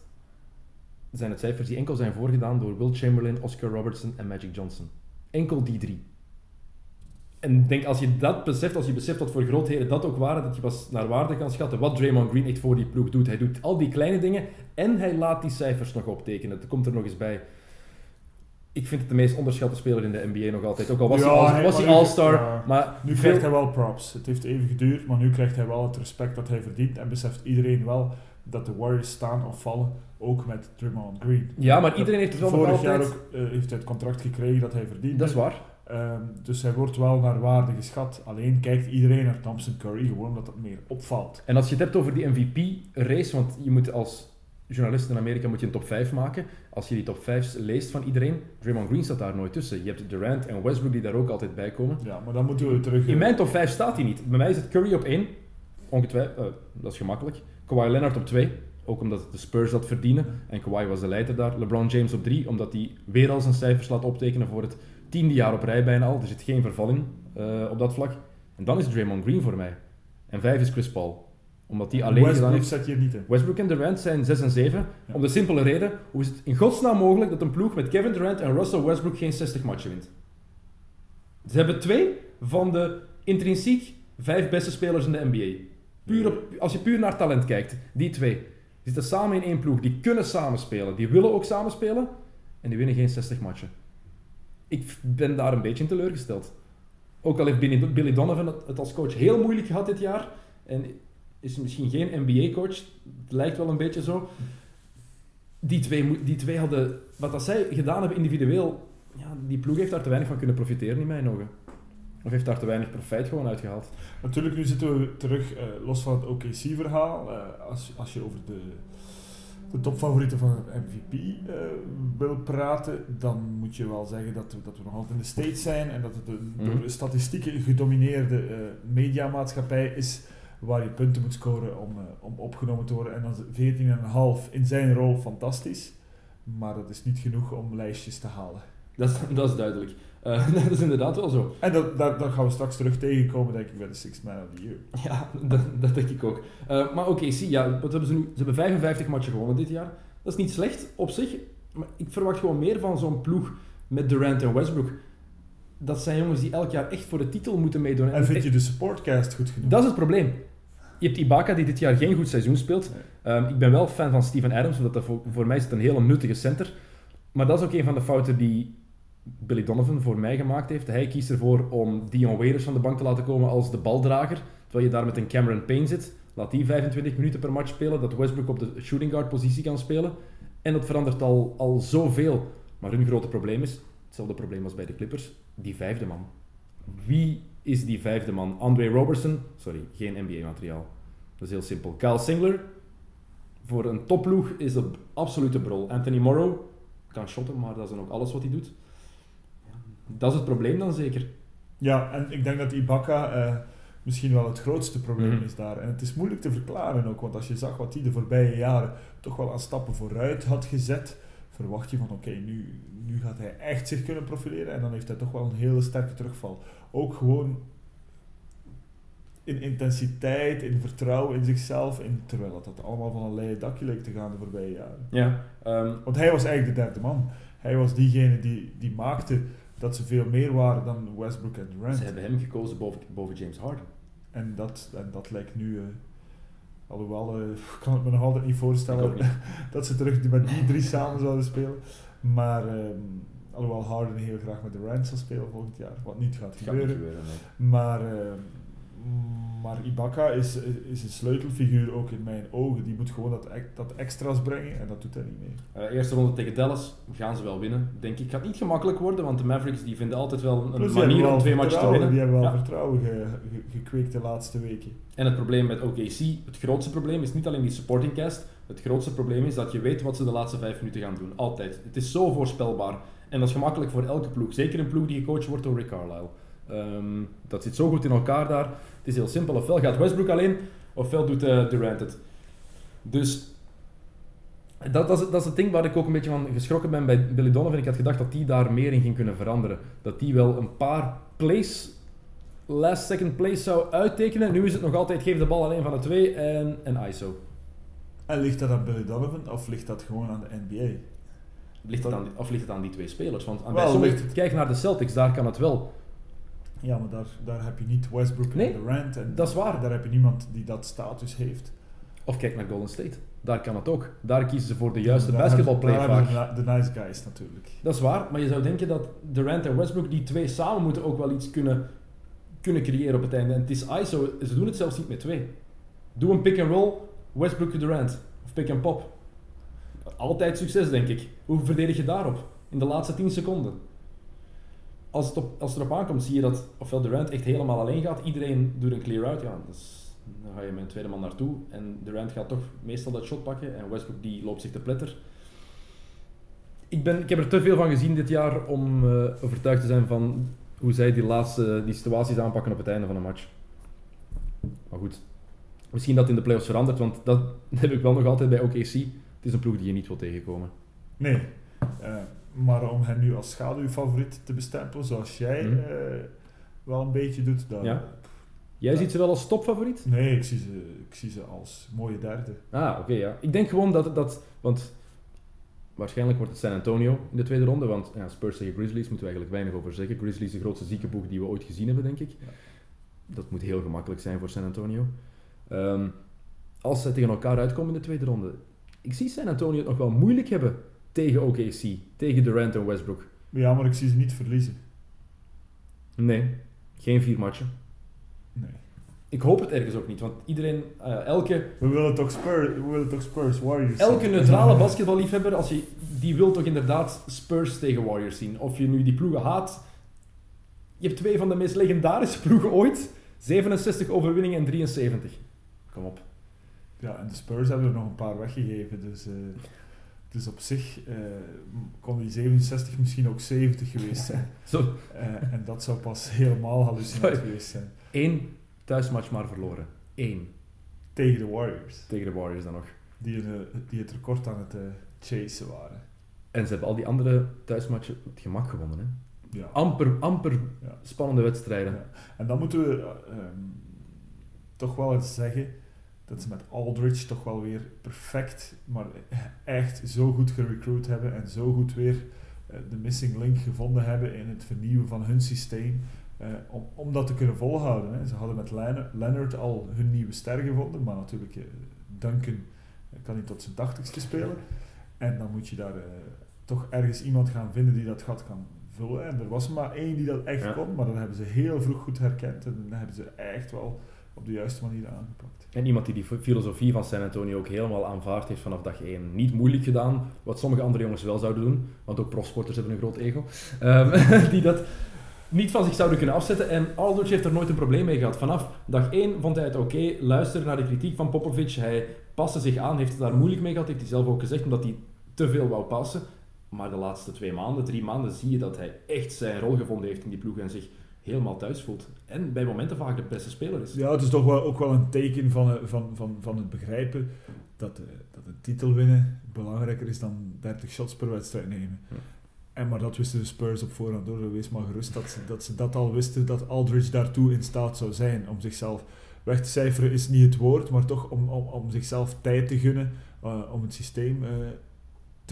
zijn het cijfers die enkel zijn voorgedaan door Will Chamberlain, Oscar Robertson en Magic Johnson. Enkel die drie. En denk, als je dat beseft, als je beseft dat voor grootheden dat ook waren, dat je pas naar waarde kan schatten wat Draymond Green echt voor die ploeg doet. Hij doet al die kleine dingen en hij laat die cijfers nog optekenen. Dat komt er nog eens bij ik vind het de meest onderschatte speler in de NBA nog altijd. Ook al was ja, hij, was hij All-Star. Ja. Maar nu krijgt hij wel props. Het heeft even geduurd, maar nu krijgt hij wel het respect dat hij verdient. En beseft iedereen wel dat de Warriors staan of vallen, ook met Draymond Green. Ja, maar iedereen heeft het wel Vorig altijd... jaar ook, uh, heeft hij het contract gekregen dat hij verdient. Dat is waar. Um, dus hij wordt wel naar waarde geschat. Alleen kijkt iedereen naar Thompson Curry, gewoon omdat dat meer opvalt. En als je het hebt over die MVP-race, want je moet als journalist in Amerika moet je een top 5 maken. Als je die top 5 leest van iedereen, Draymond Green staat daar nooit tussen. Je hebt Durant en Westbrook die daar ook altijd bij komen. Ja, maar dan moeten we terug... In mijn top 5 staat hij niet. Bij mij is het Curry op 1, ongetwijfeld, uh, dat is gemakkelijk. Kawhi Leonard op 2, ook omdat de Spurs dat verdienen. En Kawhi was de leider daar. LeBron James op 3, omdat hij weer al zijn cijfers laat optekenen voor het tiende jaar op rij bijna al. Er zit geen verval in uh, op dat vlak. En dan is Draymond Green voor mij. En 5 is Chris Paul omdat die alleen Westbrook heeft... zet je niet in. Westbrook en Durant zijn 6 en 7. Ja. Om de simpele reden, hoe is het in godsnaam mogelijk dat een ploeg met Kevin Durant en Russell Westbrook geen 60 matchen wint? Ze hebben twee van de intrinsiek vijf beste spelers in de NBA. Puur op, als je puur naar talent kijkt, die twee. Die zitten samen in één ploeg, die kunnen samenspelen. Die willen ook samenspelen en die winnen geen 60 matchen. Ik ben daar een beetje in teleurgesteld. Ook al heeft Billy Donovan het als coach heel moeilijk gehad dit jaar. En is misschien geen NBA-coach, het lijkt wel een beetje zo. Die twee, die twee hadden, wat dat zij gedaan hebben individueel, ja, die ploeg heeft daar te weinig van kunnen profiteren in mijn ogen. Of heeft daar te weinig profijt gewoon uitgehaald. Natuurlijk, nu zitten we terug, uh, los van het OKC-verhaal, uh, als, als je over de, de topfavorieten van het MVP uh, eh, wil praten, dan moet je wel zeggen dat we, dat we nog altijd in de States zijn en dat het een mm. door statistieken gedomineerde mediamaatschappij is waar je punten moet scoren om, uh, om opgenomen te worden. En dan 14,5 in zijn rol fantastisch. Maar dat is niet genoeg om lijstjes te halen. Dat dat is duidelijk. Uh, *laughs* dat is inderdaad wel zo. En dat, dat, dat, gaan we straks terug tegenkomen, denk ik, bij de Sixth Man of the Year. Ja, dat, dat denk ik ook. Uh, maar oké, zie, ja, wat hebben ze nu? Ze hebben 55 matchen gewonnen dit jaar. Dat is niet slecht op zich, maar ik verwacht gewoon meer van zo'n ploeg met Durant en Westbrook dat zijn jongens die elk jaar echt voor de titel moeten meedoen. En vind je de supportcast goed genoeg? Dat is het probleem. Je hebt Ibaka die dit jaar geen goed seizoen speelt. Um, ik ben wel fan van Steven Adams, omdat dat voor, voor mij is het een hele nuttige center. Maar dat is ook een van de fouten die Billy Donovan voor mij gemaakt heeft. Hij kiest ervoor om Dion Waiters van de bank te laten komen als de baldrager. Terwijl je daar met een Cameron Payne zit. Laat die 25 minuten per match spelen. Dat Westbrook op de shooting guard positie kan spelen. En dat verandert al, al zoveel. Maar hun grote probleem is, hetzelfde probleem als bij de Clippers, die vijfde man. Wie is die vijfde man? Andre Robertson? Sorry, geen NBA-materiaal. Dat is heel simpel. Kyle Singler? Voor een topploeg is dat absolute brol. Anthony Morrow? Kan shotten, maar dat is dan ook alles wat hij doet. Dat is het probleem dan zeker. Ja, en ik denk dat Ibaka eh, misschien wel het grootste probleem Mhm. is daar. En het is moeilijk te verklaren ook, want als je zag wat hij de voorbije jaren toch wel aan stappen vooruit had gezet, verwacht je van oké, nu, nu gaat hij echt zich kunnen profileren en dan heeft hij toch wel een hele sterke terugval. Ook gewoon in intensiteit, in vertrouwen in zichzelf, in, terwijl dat, dat allemaal van een leien dakje leek te gaan de voorbije jaren. Ja. ehm, Want hij was eigenlijk de derde man. Hij was diegene die, die maakte dat ze veel meer waren dan Westbrook en Durant. ze hebben hem gekozen boven, boven James Harden. En dat, en dat lijkt nu, eh, alhoewel eh, *laughs* ik kan het me nog altijd niet voorstellen niet. *laughs* dat ze terug met die drie samen zouden spelen. Maar ehm, alhoewel Harden heel graag met Durant zal spelen volgend jaar, wat niet gaat niet gebeuren. nee. Maar, ehm, maar Ibaka is, is een sleutelfiguur ook in mijn ogen. Die moet gewoon dat, dat extra's brengen en dat doet hij niet meer. Eh, eerste ronde tegen Dallas gaan ze wel winnen, denk ik. Gaat niet gemakkelijk worden, want de Mavericks die vinden altijd wel een Plus, manier om twee matches te winnen. Die hebben wel Ja. vertrouwen ge- ge- gekweekt de laatste weken. En het probleem met OKC, het grootste probleem is niet alleen die supporting cast. Het grootste probleem is dat je weet wat ze de laatste vijf minuten gaan doen. Altijd. Het is zo voorspelbaar. En dat is gemakkelijk voor elke ploeg. Zeker een ploeg die gecoacht wordt door Rick Carlisle. Ehm, dat zit zo goed in elkaar daar. Het is heel simpel. Ofwel gaat Westbrook alleen, ofwel doet eh, Durant het. Dus dat, dat, is, dat is het ding waar ik ook een beetje van geschrokken ben bij Billy Donovan. Ik had gedacht dat die daar meer in ging kunnen veranderen. Dat die wel een paar plays, last second plays zou uittekenen. Nu is het nog altijd geef de bal aan een van de twee en, en ISO. En ligt dat aan Billy Donovan of ligt dat gewoon aan de NBA? Ligt het aan, die- of ligt het aan die twee spelers? Want aan, bij Wel, sommige, ligt het- kijk naar de Celtics, daar kan het wel. Ja, maar daar, daar heb je niet Westbrook Nee, en Durant. En dat is waar. Daar heb je niemand die dat status heeft. Of kijk naar Golden State. Daar kan het ook. Daar kiezen ze voor de juiste Daar basketbalplay vaak. De, de nice guys natuurlijk. Dat is waar, maar je zou denken dat Durant en Westbrook, die twee samen moeten ook wel iets kunnen, kunnen creëren op het einde. En het is ISO, ze doen het zelfs niet met twee. Doe een pick-and-roll, Westbrook Durant. Of pick-and-pop. Altijd succes, denk ik. Hoe verdedig je daarop? In de laatste 10 seconden. Als het, op, als het erop aankomt, zie je dat ofwel Durant echt helemaal alleen gaat. Iedereen doet een clear-out. Ja, dus dan ga je met een tweede man naartoe. En Durant gaat toch meestal dat shot pakken. En Westbrook die loopt zich te pletter. Ik, ben, ik heb er te veel van gezien dit jaar om eh, overtuigd te zijn van hoe zij die laatste die situaties aanpakken op het einde van een match. Maar goed, misschien dat in de playoffs verandert, want dat *laughs* heb ik wel nog altijd bij OKC. Het is een ploeg die je niet wil tegenkomen. Nee. Eh, maar om hen nu als schaduwfavoriet te bestempelen, zoals jij Mhm. eh, wel een beetje doet, dan... Ja. Jij ziet ze wel als topfavoriet? Nee, ik zie, ze, ik zie ze als mooie derde. Ah, oké, ja. Ik denk gewoon dat, dat... Want waarschijnlijk wordt het San Antonio in de tweede ronde, want ja, Spurs tegen Grizzlies moeten we eigenlijk weinig over zeggen. Grizzlies is de grootste ziekenboeg die we ooit gezien hebben, denk ik. Ja. Dat moet heel gemakkelijk zijn voor San Antonio. Ehm, als ze tegen elkaar uitkomen in de tweede ronde, ik zie San Antonio het nog wel moeilijk hebben tegen OKC, tegen Durant en Westbrook. Ja, maar ik zie ze niet verliezen. Nee, geen vier matchen. Nee. Ik hoop het ergens ook niet, want iedereen, eh, elke, We willen toch Spurs, we willen toch Spurs Warriors elke neutrale basketballiefhebber, als je, die wil toch inderdaad Spurs tegen Warriors zien. Of je nu die ploegen haat. Je hebt twee van de meest legendarische ploegen ooit. 67 overwinningen en 73. Kom op. Ja, en de Spurs hebben er nog een paar weggegeven, dus... eh, dus op zich eh, kon die 67 misschien ook 70 geweest zijn. *laughs* Zo, Eh, en dat zou pas helemaal hallucinant geweest zijn. één thuismatch maar verloren. Eén. Tegen de Warriors. Tegen de Warriors dan nog. Die, het, eh, die het record aan het chasen waren. En ze hebben al die andere thuismatchen het gemak gewonnen. Hè? Ja. Amper, amper Ja. spannende wedstrijden. Ja. En dan moeten we eh, ehm, toch wel eens zeggen dat ze met Aldridge toch wel weer perfect, maar echt zo goed gerecruit hebben en zo goed weer eh, de missing link gevonden hebben in het vernieuwen van hun systeem. eh, om, om dat te kunnen volhouden. Hè. Ze hadden met Leonard, al hun nieuwe ster gevonden, maar natuurlijk eh, Duncan kan niet tot zijn tachtigste spelen. En dan moet je daar toch ergens iemand gaan vinden die dat gat kan vullen. En er was maar één die dat echt Ja. kon, maar dat hebben ze heel vroeg goed herkend en dat hebben ze echt wel op de juiste manier aangepakt. En iemand die die filosofie van San Antonio ook helemaal aanvaard heeft vanaf dag 1. Niet moeilijk gedaan, wat sommige andere jongens wel zouden doen, want ook profsporters hebben een groot ego. *laughs* Ehm, *laughs* die, dat, niet van zich zouden kunnen afzetten. En Aldridge heeft er nooit een probleem mee gehad. Vanaf dag 1 vond hij het oké, luisterde naar de kritiek van Popovic. Hij paste zich aan, heeft het daar moeilijk mee gehad, heeft hij zelf ook gezegd, omdat hij te veel wou passen. Maar de laatste twee maanden, drie maanden, zie je dat hij echt zijn rol gevonden heeft in die ploeg en zich helemaal thuis voelt. En bij momenten vaak de beste speler is. Ja, het is toch wel, ook wel een teken van, eh, van, van, van het begrijpen dat, eh, dat een titel winnen belangrijker is dan 30 shots per wedstrijd nemen. Ja. En maar dat wisten de Spurs op voorhand door. Wees maar gerust dat ze, dat ze dat al wisten, dat Aldridge daartoe in staat zou zijn. Om zichzelf weg te cijferen is niet het woord, maar toch om, om, om zichzelf tijd te gunnen uh, om het systeem uh,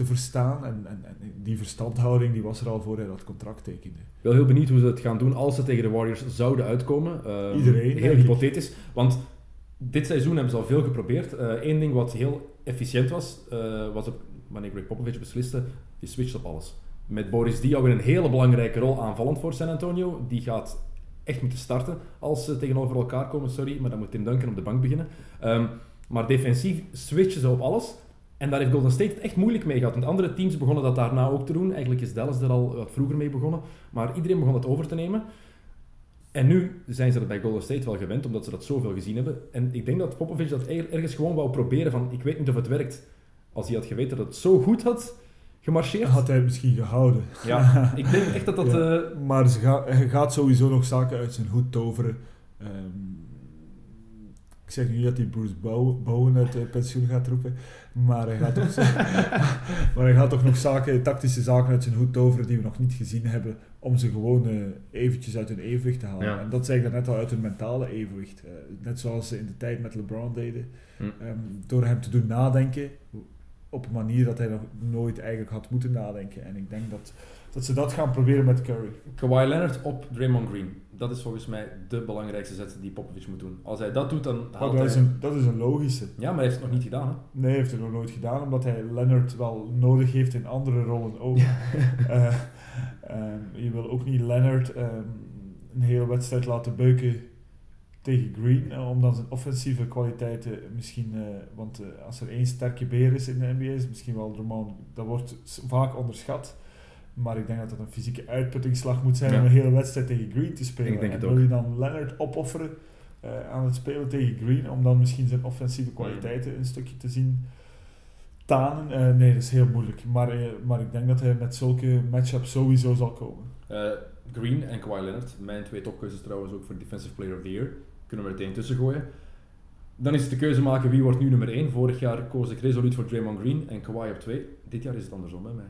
te verstaan. En, en, en, die verstandhouding die was er al voor hij dat contract tekende. Ik ben heel benieuwd hoe ze het gaan doen als ze tegen de Warriors zouden uitkomen. Uh, Iedereen. Heel hypothetisch. Want dit seizoen hebben ze al veel geprobeerd. Eén ding wat heel efficiënt was, was op, wanneer Greg Popovich besliste, die switcht op alles met Boris Diaw in een hele belangrijke rol aanvallend voor San Antonio. Die gaat echt moeten starten als ze tegenover elkaar komen, sorry, maar dan moet Tim Duncan op de bank beginnen. Um, maar defensief switchen ze op alles. En daar heeft Golden State het echt moeilijk mee gehad. Want andere teams begonnen dat daarna ook te doen. Eigenlijk is Dallas er al wat vroeger mee begonnen. Maar iedereen begon dat over te nemen. En nu zijn ze dat bij Golden State wel gewend, omdat ze dat zoveel gezien hebben. En ik denk dat Popovich dat ergens gewoon wou proberen van, ik weet niet of het werkt. Als hij had geweten dat het zo goed had, gemarcheerd. Had hij misschien gehouden. Ja, *laughs* ik denk echt dat dat... Ja, uh... Maar ga, hij gaat sowieso nog zaken uit zijn hoed toveren. Um, ik zeg nu dat hij Bruce Bowen uit uh, pensioen gaat roepen, maar hij, gaat toch, *laughs* maar hij gaat toch nog zaken, tactische zaken uit zijn hoed toveren die we nog niet gezien hebben, om ze gewoon uh, eventjes uit hun evenwicht te halen. Ja. En dat zeg ik net al uit hun mentale evenwicht. net zoals ze in de tijd met LeBron deden. Hm. Um, door hem te doen nadenken, op een manier dat hij nog nooit eigenlijk had moeten nadenken. En ik denk dat, dat ze dat gaan proberen met Curry. Kawhi Leonard op Draymond Green. Dat is volgens mij de belangrijkste zet die Popovich moet doen. Als hij dat doet, dan haalt dat, hij... is een, dat is een logische. Ja, maar hij heeft het nog niet gedaan. Hè? Nee, hij heeft het nog nooit gedaan, omdat hij Leonard wel nodig heeft in andere rollen ook. uh, *laughs* um, je wil ook niet Leonard um, een hele wedstrijd laten beuken tegen Green, uh, om dan zijn offensieve kwaliteiten misschien, uh, want uh, als er één sterke beer is in de NBA, is misschien wel Drummond, dat wordt vaak onderschat. Maar ik denk dat dat een fysieke uitputtingsslag moet zijn Ja. om een hele wedstrijd tegen Green te spelen. Ik denk en wil je dan Leonard opofferen aan het spelen tegen Green, om dan misschien zijn offensieve kwaliteiten een stukje te zien tanen? nee, dat is heel moeilijk. Maar, maar ik denk dat hij met zulke matchups sowieso zal komen. Uh, Green en Kawhi Leonard, mijn twee topkeuzes trouwens ook voor Defensive Player of the Year, kunnen we er meteen tussen gooien. Dan is het de keuze maken wie wordt nu nummer 1. Vorig jaar koos ik resoluut voor Draymond Green en Kawhi op 2. Dit jaar is het andersom bij mij.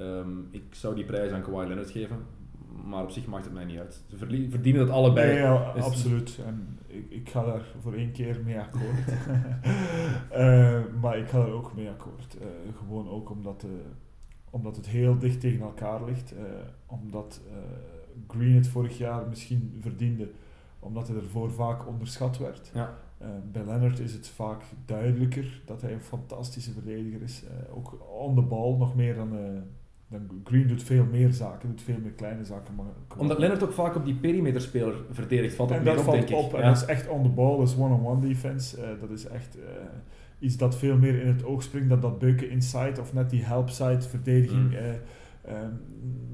Um, ik zou die prijs aan Kawhi Leonard geven, maar op zich maakt het mij niet uit. Ze verdienen dat allebei. Ja, dus absoluut. En ik, ik, ga daar voor één keer mee akkoord. uh, *laughs* maar ik ga daar ook mee akkoord. Uh, gewoon ook omdat, uh, omdat het heel dicht tegen elkaar ligt. eh, omdat Green het vorig jaar misschien verdiende omdat hij ervoor vaak onderschat werd. Ja. Uh, bij Leonard is het vaak duidelijker dat hij een fantastische verdediger is. Uh, ook on the ball nog meer dan, uh, dan Green doet veel meer zaken, doet veel meer kleine zaken. Maar Omdat Leonard ook vaak op die perimeterspeler verdedigt, valt en dat dat meer op, valt denk op. ik. En Ja. dat is echt on the ball, dat is one-on-one defense. dat is echt iets dat veel meer in het oog springt dan dat beuken inside of net die help-side verdediging. Mm. Um,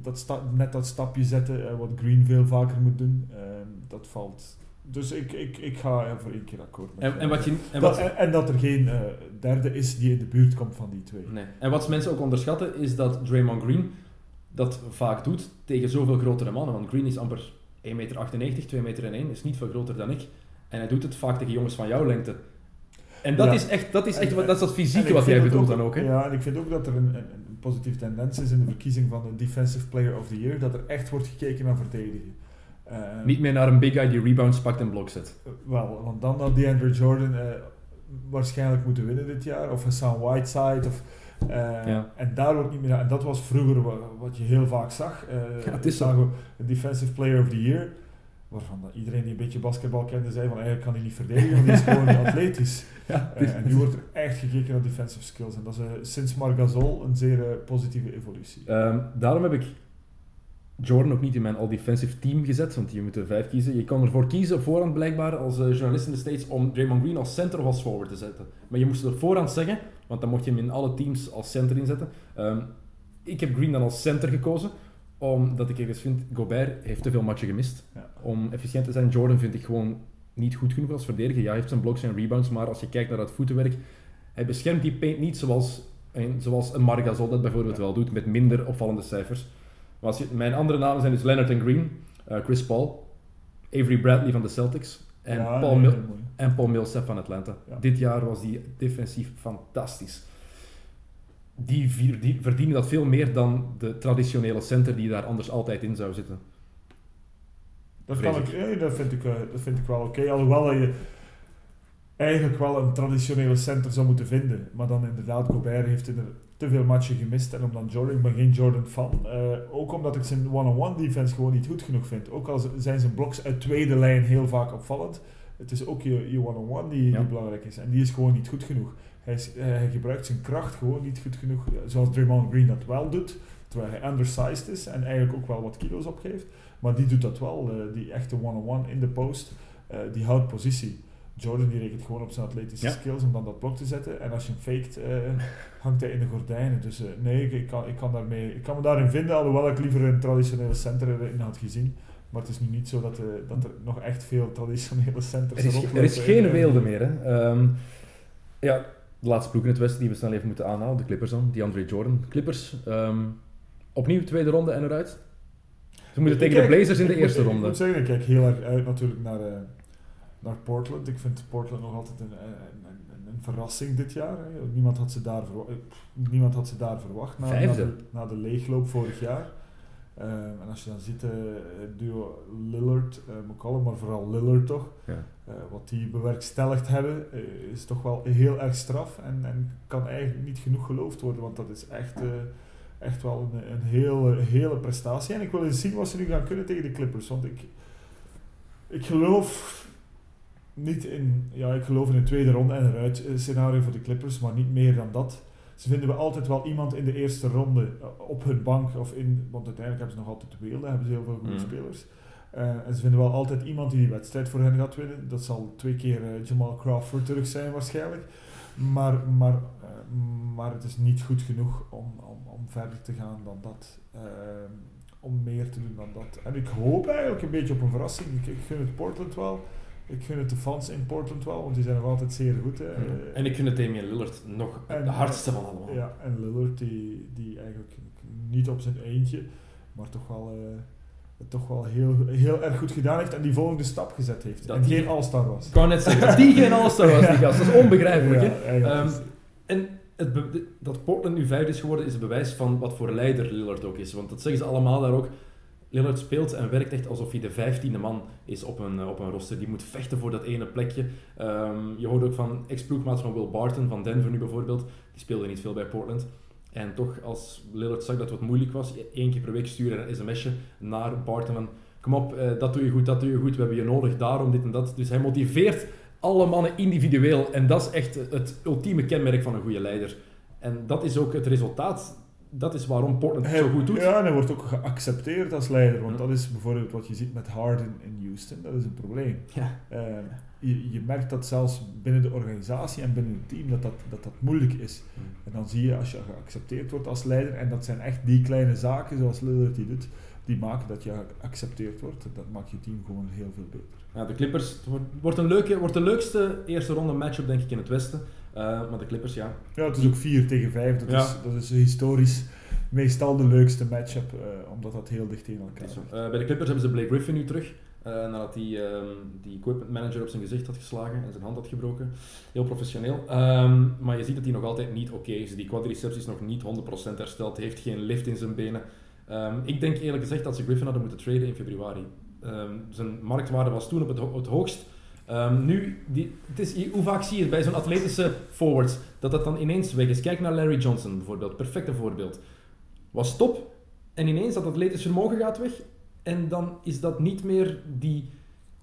dat sta, net dat stapje zetten, uh, wat Green veel vaker moet doen, uh, dat valt. Dus ik, ik, ik ga voor één keer akkoord met En, en, wat je, en, dat, wat, en, en, dat er geen uh, derde is die in de buurt komt van die twee. nee. en wat mensen ook onderschatten is dat Draymond Green dat vaak doet tegen zoveel grotere mannen. Want Green is amper 1,98 meter, 2 meter en 1, is niet veel groter dan ik. En hij doet het vaak tegen jongens van jouw lengte. En dat Ja. is echt, dat is, echt En- wat- dat, is dat fysieke wat jij bedoelt ook- dan ook. Hè? Ja, en ik vind ook dat er een, een, een positieve tendens is in de verkiezing van de Defensive Player of the Year, dat er echt wordt gekeken naar verdedigen. Uh, Niet meer naar een big guy die rebounds pakt en blok zet. Wel, want dan had DeAndre Jordan uh, waarschijnlijk moeten winnen dit jaar, of Hassan Whiteside, of... Uh, Ja. En daar wordt niet meer. En dat was vroeger wat, wat je heel vaak zag. *laughs* Ja, het is zo. een Defensive Player of the Year, waarvan dat iedereen die een beetje basketbal kende zei van eigenlijk kan hij niet verdedigen, want hij is gewoon *laughs* atletisch. Ja, en nu wordt er echt gekeken naar defensive skills. En dat is sinds Margasol een zeer positieve evolutie. Ehm, daarom heb ik Jordan ook niet in mijn all-defensive team gezet, want je moet er vijf kiezen. Je kan ervoor kiezen voorhand blijkbaar als uh, journalist in de States om Draymond Green als center of als forward te zetten. Maar je moest op voorhand zeggen, want dan mocht je hem in alle teams als center inzetten. Um, ik heb Green dan als center gekozen, Omdat ik ergens vind, Gobert heeft te veel matchen gemist. Ja. Om efficiënt te zijn, Jordan vind ik gewoon niet goed genoeg als verdediger. Ja, hij heeft zijn blocks en rebounds, maar als je kijkt naar dat voetenwerk, hij beschermt die paint niet zoals zoals een Margasol dat bijvoorbeeld Ja. wel doet, met minder opvallende cijfers. Maar als je, mijn andere namen zijn dus Leonard en Green, eh, Chris Paul, Avery Bradley van de Celtics en, Ja, Paul, nee, Mil- en Paul Millsap van Atlanta. Ja. Dit jaar was die defensief fantastisch. Die, vier, die verdienen dat veel meer dan de traditionele center die daar anders altijd in zou zitten. Dat, kan ik. dat, vind ik, eh, dat vind ik wel oké. Alhoewel dat je eigenlijk wel een traditionele center zou moeten vinden. Maar dan inderdaad, Gobert heeft er te veel matchen gemist. En om dan Jordan, ik ben geen Jordan fan. Eh, ook omdat ik zijn one-on-one defense gewoon niet goed genoeg vind. Ook al zijn zijn bloks uit tweede lijn heel vaak opvallend. Het is ook je, je one-on-one die, Ja. die belangrijk is. En die is gewoon niet goed genoeg. Hij, is, eh, hij gebruikt zijn kracht gewoon niet goed genoeg. Zoals Draymond Green dat wel doet. Terwijl hij undersized is en eigenlijk ook wel wat kilo's opgeeft. Maar die doet dat wel, eh, die echte one-on-one in de post. die houdt positie. Jordan die rekent gewoon op zijn atletische Ja. skills om dan dat blok te zetten. En als je hem faked, eh, hangt hij in de gordijnen. Dus eh, nee, ik, ik, kan, ik, kan daarmee, ik kan me daarin vinden, alhoewel ik liever een traditionele center erin had gezien. Maar het is nu niet zo dat, eh, dat er nog echt veel traditionele centers Er rondlopen er is geen weelde meer. Hè. Ehm, ja, de laatste ploeg in het Westen die we snel even moeten aanhalen, de Clippers dan, die Andre Jordan. Clippers, ehm, opnieuw tweede ronde en eruit. Ze moeten tegen de Blazers in de ik eerste moet, Ik ronde. moet zeggen, ik kijk heel erg uit natuurlijk naar, naar Portland. Ik vind Portland nog altijd een, een, een, een verrassing dit jaar. Hè. Niemand, had ze daar eh, niemand had ze daar verwacht na, na, de, na de leegloop vorig jaar. Ehm, en als je dan ziet, eh, het duo Lillard, eh McCollum, maar vooral Lillard toch, Ja. wat die bewerkstelligd hebben, is toch wel heel erg straf en, en kan eigenlijk niet genoeg geloofd worden, want dat is echt, echt wel een, een hele, hele prestatie. En ik wil eens zien wat ze nu gaan kunnen tegen de Clippers, want ik, ik geloof niet in, ja, ik geloof in een tweede ronde en eruit scenario voor de Clippers, maar niet meer dan dat. Ze vinden we altijd wel iemand in de eerste ronde eh, op hun bank, of in, want uiteindelijk hebben ze nog altijd Weelde, hebben ze heel veel goede Mhm. spelers. Eh, en ze vinden wel altijd iemand die die wedstrijd voor hen gaat winnen. Dat zal twee keer eh, Jamal Crawford terug zijn waarschijnlijk. Maar, maar, maar het is niet goed genoeg om, om, om verder te gaan dan dat. Om meer te doen dan dat. En ik hoop eigenlijk een beetje op een verrassing. Ik, ik gun het Portland wel. Ik gun het de fans in Portland wel, want die zijn nog altijd zeer goed. Hè. Eh, En ik vind het Damian Lillard nog En- de hardste van allemaal. ja, en Lillard die, die eigenlijk niet op zijn eentje, maar toch wel, eh, het toch wel heel, heel erg goed gedaan heeft en die volgende stap gezet heeft. Dat en die- geen All-Star was. Ik wou net zeggen, dat die geen All-Star was, die gast. Dat is onbegrijpelijk, hè? Ja, Ehm, En het dat Portland nu vijfde is geworden, is een bewijs van wat voor leider Lillard ook is. Want dat zeggen ze allemaal daar ook. Lillard speelt en werkt echt alsof hij de vijftiende man is op een, eh, op een roster. Die moet vechten voor dat ene plekje. Ehm, je hoort ook van ex-ploegmaats van Will Barton, van Denver nu bijvoorbeeld. Die speelde niet veel bij Portland. En toch, als Lillard zag dat het wat moeilijk was, één keer per week sturen een sms'je naar Barton van kom op, eh, dat doe je goed, dat doe je goed, we hebben je nodig, daarom dit en dat. Dus hij motiveert alle mannen individueel. En dat is echt het ultieme kenmerk van een goede leider. En dat is ook het resultaat. Dat is waarom Portland het zo goed doet. Ja, en hij wordt ook geaccepteerd als leider, want Ja. dat is bijvoorbeeld wat je ziet met Harden in Houston, dat is een probleem. Ja. Eh, je, je merkt dat zelfs binnen de organisatie en binnen het team dat dat, dat, dat moeilijk is. En dan zie je als je geaccepteerd wordt als leider, en dat zijn echt die kleine zaken zoals Lillard die doet, die maken dat je geaccepteerd wordt. En dat maakt je team gewoon heel veel beter. Ja, de Clippers het wordt, wordt, een leuke, wordt de leukste eerste ronde matchup, denk ik, in het Westen. Eh, maar de Clippers, ja. Ja, het is ook 4 tegen 5, dat, Ja. is, dat is historisch meestal de leukste matchup, eh, omdat dat heel dicht tegen elkaar is. Eh, bij de Clippers hebben ze Blake Griffin nu terug. nadat hij ehm, die equipment manager op zijn gezicht had geslagen en zijn hand had gebroken. Heel professioneel. Ehm, maar je ziet dat hij nog altijd niet oké is. Die quadriceps is nog niet 100% hersteld. Heeft geen lift in zijn benen. Ehm, ik denk eerlijk gezegd dat ze Griffin hadden moeten traden in februari. Zijn marktwaarde was toen op het, ho- het hoogst. Ehm, nu, die, het is, hoe vaak zie je het bij zo'n atletische forwards dat dat dan ineens weg is? Kijk naar Larry Johnson bijvoorbeeld, perfecte voorbeeld. Was top en ineens dat atletisch vermogen gaat weg en dan is dat niet meer die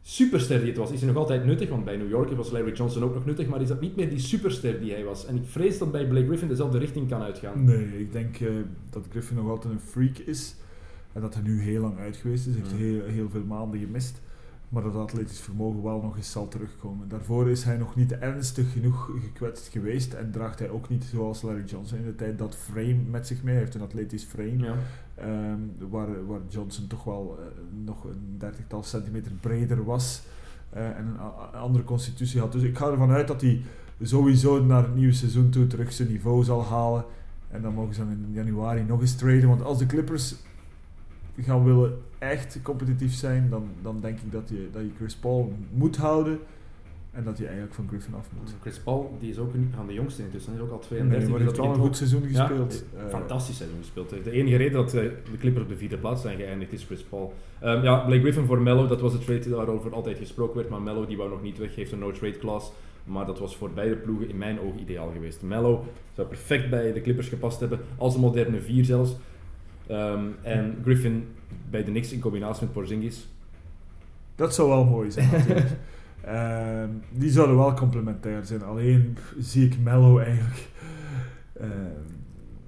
superster die het was. Is hij nog altijd nuttig, want bij New York was Larry Johnson ook nog nuttig, maar is dat niet meer die superster die hij was. En ik vrees dat bij Blake Griffin dezelfde richting kan uitgaan. Nee, ik denk eh, dat Griffin nog altijd een freak is. En dat hij nu heel lang uit geweest is. Hij heeft Ja. heel, heel veel maanden gemist. Maar dat atletisch vermogen wel nog eens zal terugkomen. Daarvoor is hij nog niet ernstig genoeg gekwetst geweest en draagt hij ook niet zoals Larry Johnson in de tijd dat frame met zich mee. Hij heeft een atletisch frame, Ja. ehm, waar, waar Johnson toch wel eh, nog een dertigtal centimeter breder was eh, en een andere constitutie had. Dus ik ga ervan uit dat hij sowieso naar het nieuwe seizoen toe terug zijn niveau zal halen. En dan mogen ze dan in januari nog eens traden. Want als de Clippers gaan willen echt competitief zijn, dan, dan denk ik dat je, dat je Chris Paul moet houden. En dat je eigenlijk van Griffin af moet. Chris Paul, die is ook niet van de jongste intussen, hij is ook al Nee, 32. maar dus heeft wel een goed seizoen gespeeld. eh, fantastisch seizoen gespeeld. De enige reden dat eh, de Clippers op de vierde plaats zijn geëindigd is Chris Paul. Ehm, ja, Blake Griffin voor Mello, dat was de trade waarover altijd gesproken werd, maar Mello die wou nog niet weg, heeft een no-trade clause. Maar dat was voor beide ploegen in mijn ogen ideaal geweest. Mello zou perfect bij de Clippers gepast hebben, als een moderne vier zelfs. Ehm, en Griffin bij de Knicks in combinatie met Porzingis. Dat zou wel mooi zijn natuurlijk. *laughs* Ehm, die zouden wel complementair zijn. Alleen zie ik Mello eigenlijk. ehm,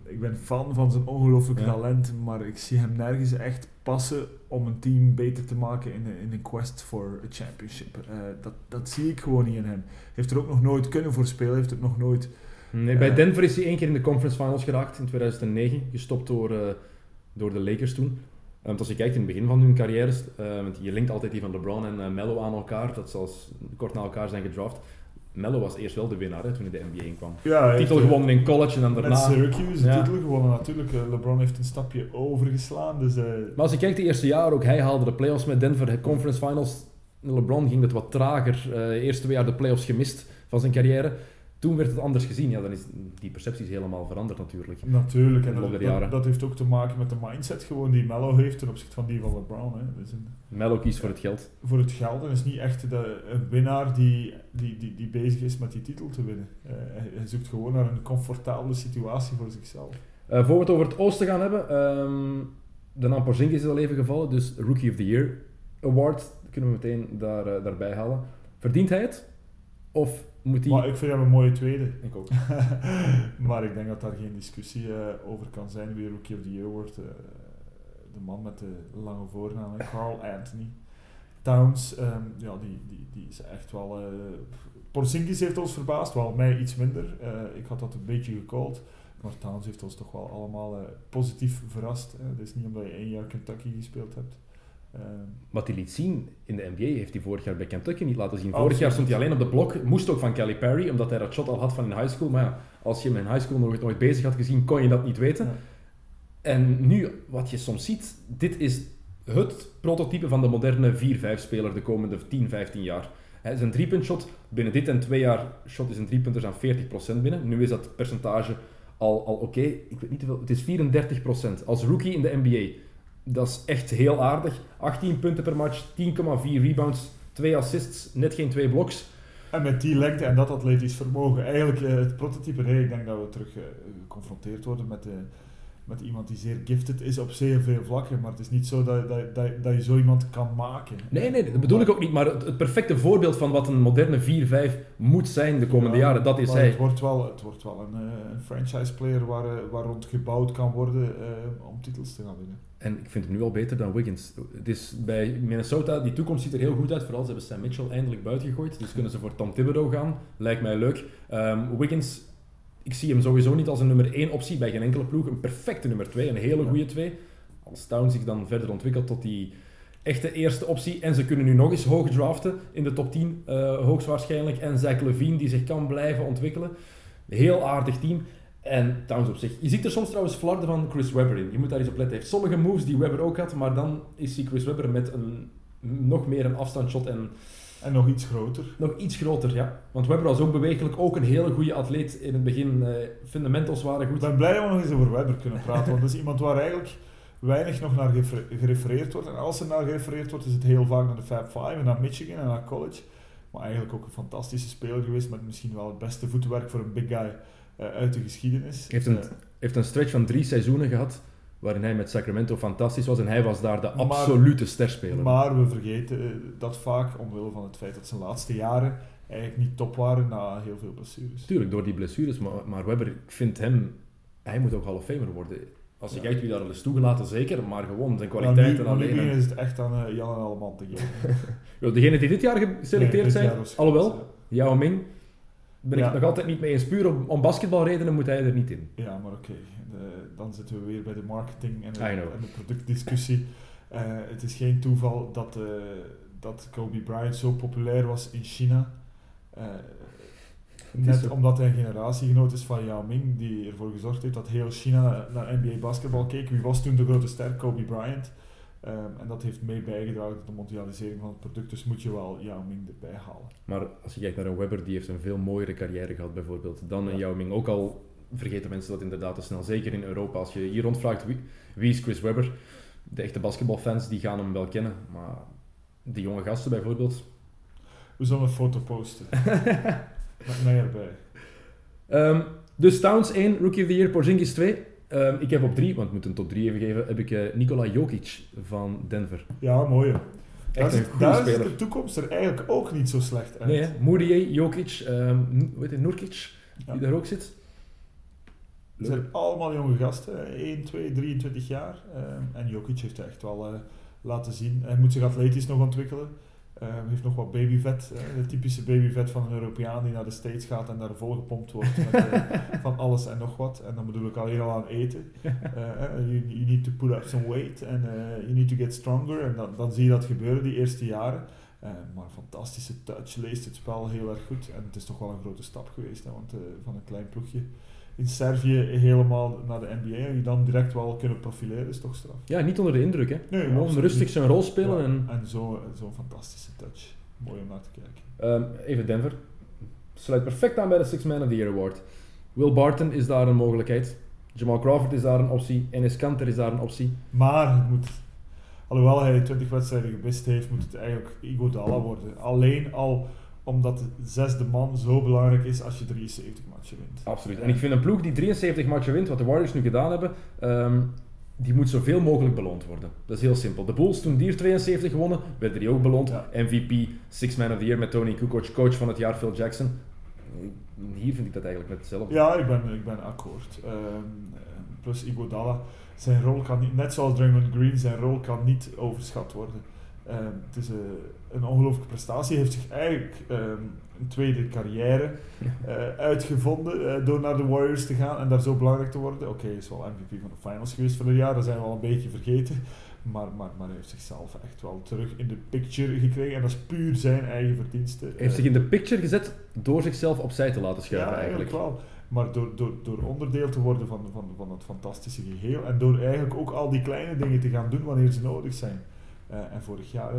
ik ben fan van zijn ongelooflijk Ja. talent, maar ik zie hem nergens echt passen om een team beter te maken in een, in quest voor een championship. Eh, dat, dat zie ik gewoon niet in hem. Heeft er ook nog nooit kunnen voorspelen, heeft het nog nooit. Nee, bij Eh. Denver is hij één keer in de conference finals geraakt in 2009, gestopt door, eh, door de Lakers toen. Eh, Want als je kijkt in het begin van hun carrières, eh, want je linkt altijd die van LeBron en eh, Melo aan elkaar, dat ze als kort na elkaar zijn gedraft. Melo was eerst wel de winnaar hè, toen hij de NBA kwam. Ja, Titel heeft, gewonnen in college en dan Met daarna... Syracuse Ja. titel gewonnen natuurlijk. LeBron heeft een stapje overgeslaan. Dus, Maar als je kijkt de eerste jaar ook, hij haalde de playoffs met Denver, de conference finals. LeBron ging het wat trager, eerste twee jaar de playoffs gemist van zijn carrière. Toen werd het anders gezien. Ja, dan is die perceptie is helemaal veranderd natuurlijk. Natuurlijk, en dat, heeft ook te maken met de mindset gewoon die Mello heeft ten opzichte van die van LeBron. Hè. Dus een, Melo kiest voor het geld. voor het geld en is niet echt de, een winnaar die, die, die, die bezig is met die titel te winnen. Eh, hij, zoekt gewoon naar een comfortabele situatie voor zichzelf. Eh, voor we het over het oosten gaan hebben, ehm, de naam Porzingis is al even gevallen, dus Rookie of the Year Award kunnen we meteen daar, eh, daarbij halen. Verdient hij het? Of moet. Maar ik vind hem een mooie tweede. Ik ook. *laughs* maar ik denk dat daar geen discussie eh, over kan zijn wie Rookie of the Year wordt. Eh, de man met de lange voornaam, Carl Anthony. Towns, ehm, ja, die, die, die is echt wel... eh Porzingis heeft ons verbaasd, wel mij iets minder. Ik had dat een beetje gecallt. Maar Towns heeft ons toch wel allemaal positief verrast. Het is niet omdat je één jaar Kentucky gespeeld hebt. Ehm, Wat hij liet zien in de NBA heeft hij vorig jaar bij Kentucky niet laten zien. Vorig jaar stond hij alleen op de blok, moest ook van Kelly Perry, omdat hij dat shot al had van in high school. Maar ja, als je hem in high school nog nooit bezig had gezien, kon je dat niet weten. Ja. En nu, wat je soms ziet, dit is het prototype van de moderne 4-5-speler de komende 10, 15 jaar. Hij zijn driepuntshot, binnen dit en twee jaar shot is een driepunters aan 40% binnen. Nu is dat percentage al, al oké. Ik weet niet hoeveel, het is 34%. Als rookie in de NBA, dat is echt heel aardig. 18 punten per match, 10,4 rebounds, 2 assists, net geen 2 bloks. En met die lengte en dat atletisch vermogen, eigenlijk eh, het prototype, nee, ik denk dat we terug eh, geconfronteerd worden met, eh, met iemand die zeer gifted is op zeer veel vlakken. Maar het is niet zo dat, dat, dat, dat je zo iemand kan maken. Nee, nee, dat bedoel ik ook niet. Maar het, het perfecte voorbeeld van wat een moderne 4-5 moet zijn de komende Ja, jaren, dat is hij. Het wordt wel, het wordt wel een, eh, een franchise player waar, eh, waar rond gebouwd kan worden eh, om titels te gaan winnen. En ik vind hem nu al beter dan Wiggins. Het is bij Minnesota, die toekomst ziet er heel goed uit. Vooral ze hebben Sam Mitchell eindelijk buiten gegooid. Dus kunnen ze voor Tom Thibodeau gaan. Lijkt mij leuk. Ehm, Wiggins, ik zie hem sowieso niet als een nummer 1 optie bij geen enkele ploeg. Een perfecte nummer 2, een hele goede 2. Als Towns zich dan verder ontwikkelt tot die echte eerste optie. En ze kunnen nu nog eens hoog draften in de top 10, eh, hoogstwaarschijnlijk. En Zach Levine die zich kan blijven ontwikkelen. Heel aardig team. En Towns op zich. Je ziet er soms trouwens flarden van Chris Webber in. Je moet daar eens op letten. Hij heeft sommige moves die Webber ook had, maar dan is hij Chris Webber met een, nog meer een afstandsshot en En nog iets groter. nog iets groter. Ja. Want Webber was ook bewegelijk, ook een hele goede atleet in het begin. eh, fundamentals waren Ik goed. ben blij dat we nog eens over Webber kunnen praten, want dat is iemand waar eigenlijk weinig nog naar gerefereerd wordt. En als er naar gerefereerd wordt, is het heel vaak naar de Fab Five en naar Michigan en naar college. Maar eigenlijk ook een fantastische speler geweest, met misschien wel het beste voetwerk voor een big guy eh, uit de geschiedenis. Heeft een, Eh, heeft een stretch van drie seizoenen gehad, waarin hij met Sacramento fantastisch was. En hij was daar de Maar- absolute sterspeler. maar we vergeten eh, dat vaak, omwille van het feit dat zijn laatste jaren eigenlijk niet top waren na heel veel blessures. Tuurlijk, door die blessures. Maar, maar Webber, ik vind hem... Hij moet ook Hall of Famer worden. Als je Ja. kijkt wie daar al is toegelaten, zeker, maar gewoon zijn Maar kwaliteiten maar nu alleen. is het echt aan eh, Jan en Alleman te geven. *laughs* Degene die dit jaar geselecteerd Nee, dit zijn, jaar alhoewel, Yao Ming, ben ik Ja. nog altijd niet mee eens. Puur om, om basketbalredenen moet hij er niet in. Ja, maar oké. De- Dan zitten we weer bij de marketing en de, en de productdiscussie. Eh, het is geen toeval dat, eh, dat Kobe Bryant zo populair was in China. Eh, net omdat hij een generatiegenoot is van Yao Ming, die ervoor gezorgd heeft dat heel China naar, naar NBA basketbal keek. Wie was toen de grote ster? Kobe Bryant. Ehm, en dat heeft mee bijgedragen tot de mondialisering van het product. Dus moet je wel Yao Ming erbij halen. Maar als je kijkt naar een Webber, die heeft een veel mooiere carrière gehad bijvoorbeeld dan een. Yao Ming. Ook al vergeten mensen dat inderdaad te snel. Zeker in Europa. Als je hier rondvraagt wie, wie is Chris Webber, de echte basketbalfans die gaan hem wel kennen. Maar die jonge gasten bijvoorbeeld. We zullen een foto posten. *laughs* Met mij erbij. Ehm, dus Towns 1, Rookie of the Year, Porzingis 2. Ehm, ik heb op 3, want ik moet een top 3 even geven, heb ik eh, Nikola Jokic van Denver. Ja, mooi. Daar, Echt een ziet- goede daar ziet speler. de toekomst er eigenlijk ook niet zo slecht uit. Nee, hè? Mourier, Jokic, ehm, hoe heet hij, Nurkic, Ja. die daar ook zit. Het zijn allemaal jonge gasten, 1, 2, 23 jaar. ehm, en Jokic heeft echt wel eh, laten zien. Hij moet zich atletisch nog ontwikkelen. Hij heeft nog wat babyvet, eh, de typische babyvet van een Europeaan die naar de States gaat en daar volgepompt wordt met eh, *laughs* van alles en nog wat. En dan bedoel ik alleen al aan eten. *laughs* Eh, you, you need to put up some weight and you need to get stronger. En dan, dan zie je dat gebeuren die eerste jaren. Eh, maar fantastische touch, leest het spel heel erg goed. En het is toch wel een grote stap geweest, hè, want van een klein ploegje in Servië helemaal naar de NBA en je dan direct wel kunnen profileren, is toch straf. Ja, niet onder de indruk, hè. Nee, Gewoon absoluut rustig zijn rol spelen Ja, en... en zo- zo'n fantastische touch. Mooi om naar te kijken. Ehm, even Denver. Sluit perfect aan bij de Six Man of the Year Award. Will Barton is daar een mogelijkheid. Jamal Crawford is daar een optie. Enes Kanter is daar een optie. Maar het moet, alhoewel hij 20 wedstrijden gemist heeft, moet het eigenlijk Iguodala worden. Alleen al omdat de zesde man zo belangrijk is als je 73 matchen wint. Absoluut. En ik vind een ploeg die 73 matchen wint, wat de Warriors nu gedaan hebben, ehm, die moet zoveel mogelijk beloond worden. Dat is heel simpel. De Bulls, toen die er 72 gewonnen, werden die ook beloond. Ja. MVP, Six Man of the Year met Tony Kukoc, coach van het jaar Phil Jackson. Hier vind ik dat eigenlijk met hetzelfde. Ja, ik ben, ik ben akkoord. Ehm, plus Iguodala, zijn rol kan niet, net zoals Draymond Green, zijn rol kan niet overschat worden. Ehm, het is een, een ongelooflijke prestatie. Heeft zich eigenlijk ehm, een tweede carrière eh, uitgevonden eh, door naar de Warriors te gaan en daar zo belangrijk te worden. Oké, is wel MVP van de finals geweest voor een jaar, dat zijn we al een beetje vergeten. Maar, maar, maar hij heeft zichzelf echt wel terug in de picture gekregen en dat is puur zijn eigen verdienste. Hij heeft zich in de picture gezet door zichzelf opzij te laten schuiven ja, eigenlijk. wel. Maar door, door, door onderdeel te worden van, van, van het fantastische geheel en door eigenlijk ook al die kleine dingen te gaan doen wanneer ze nodig zijn. Eh, en vorig jaar,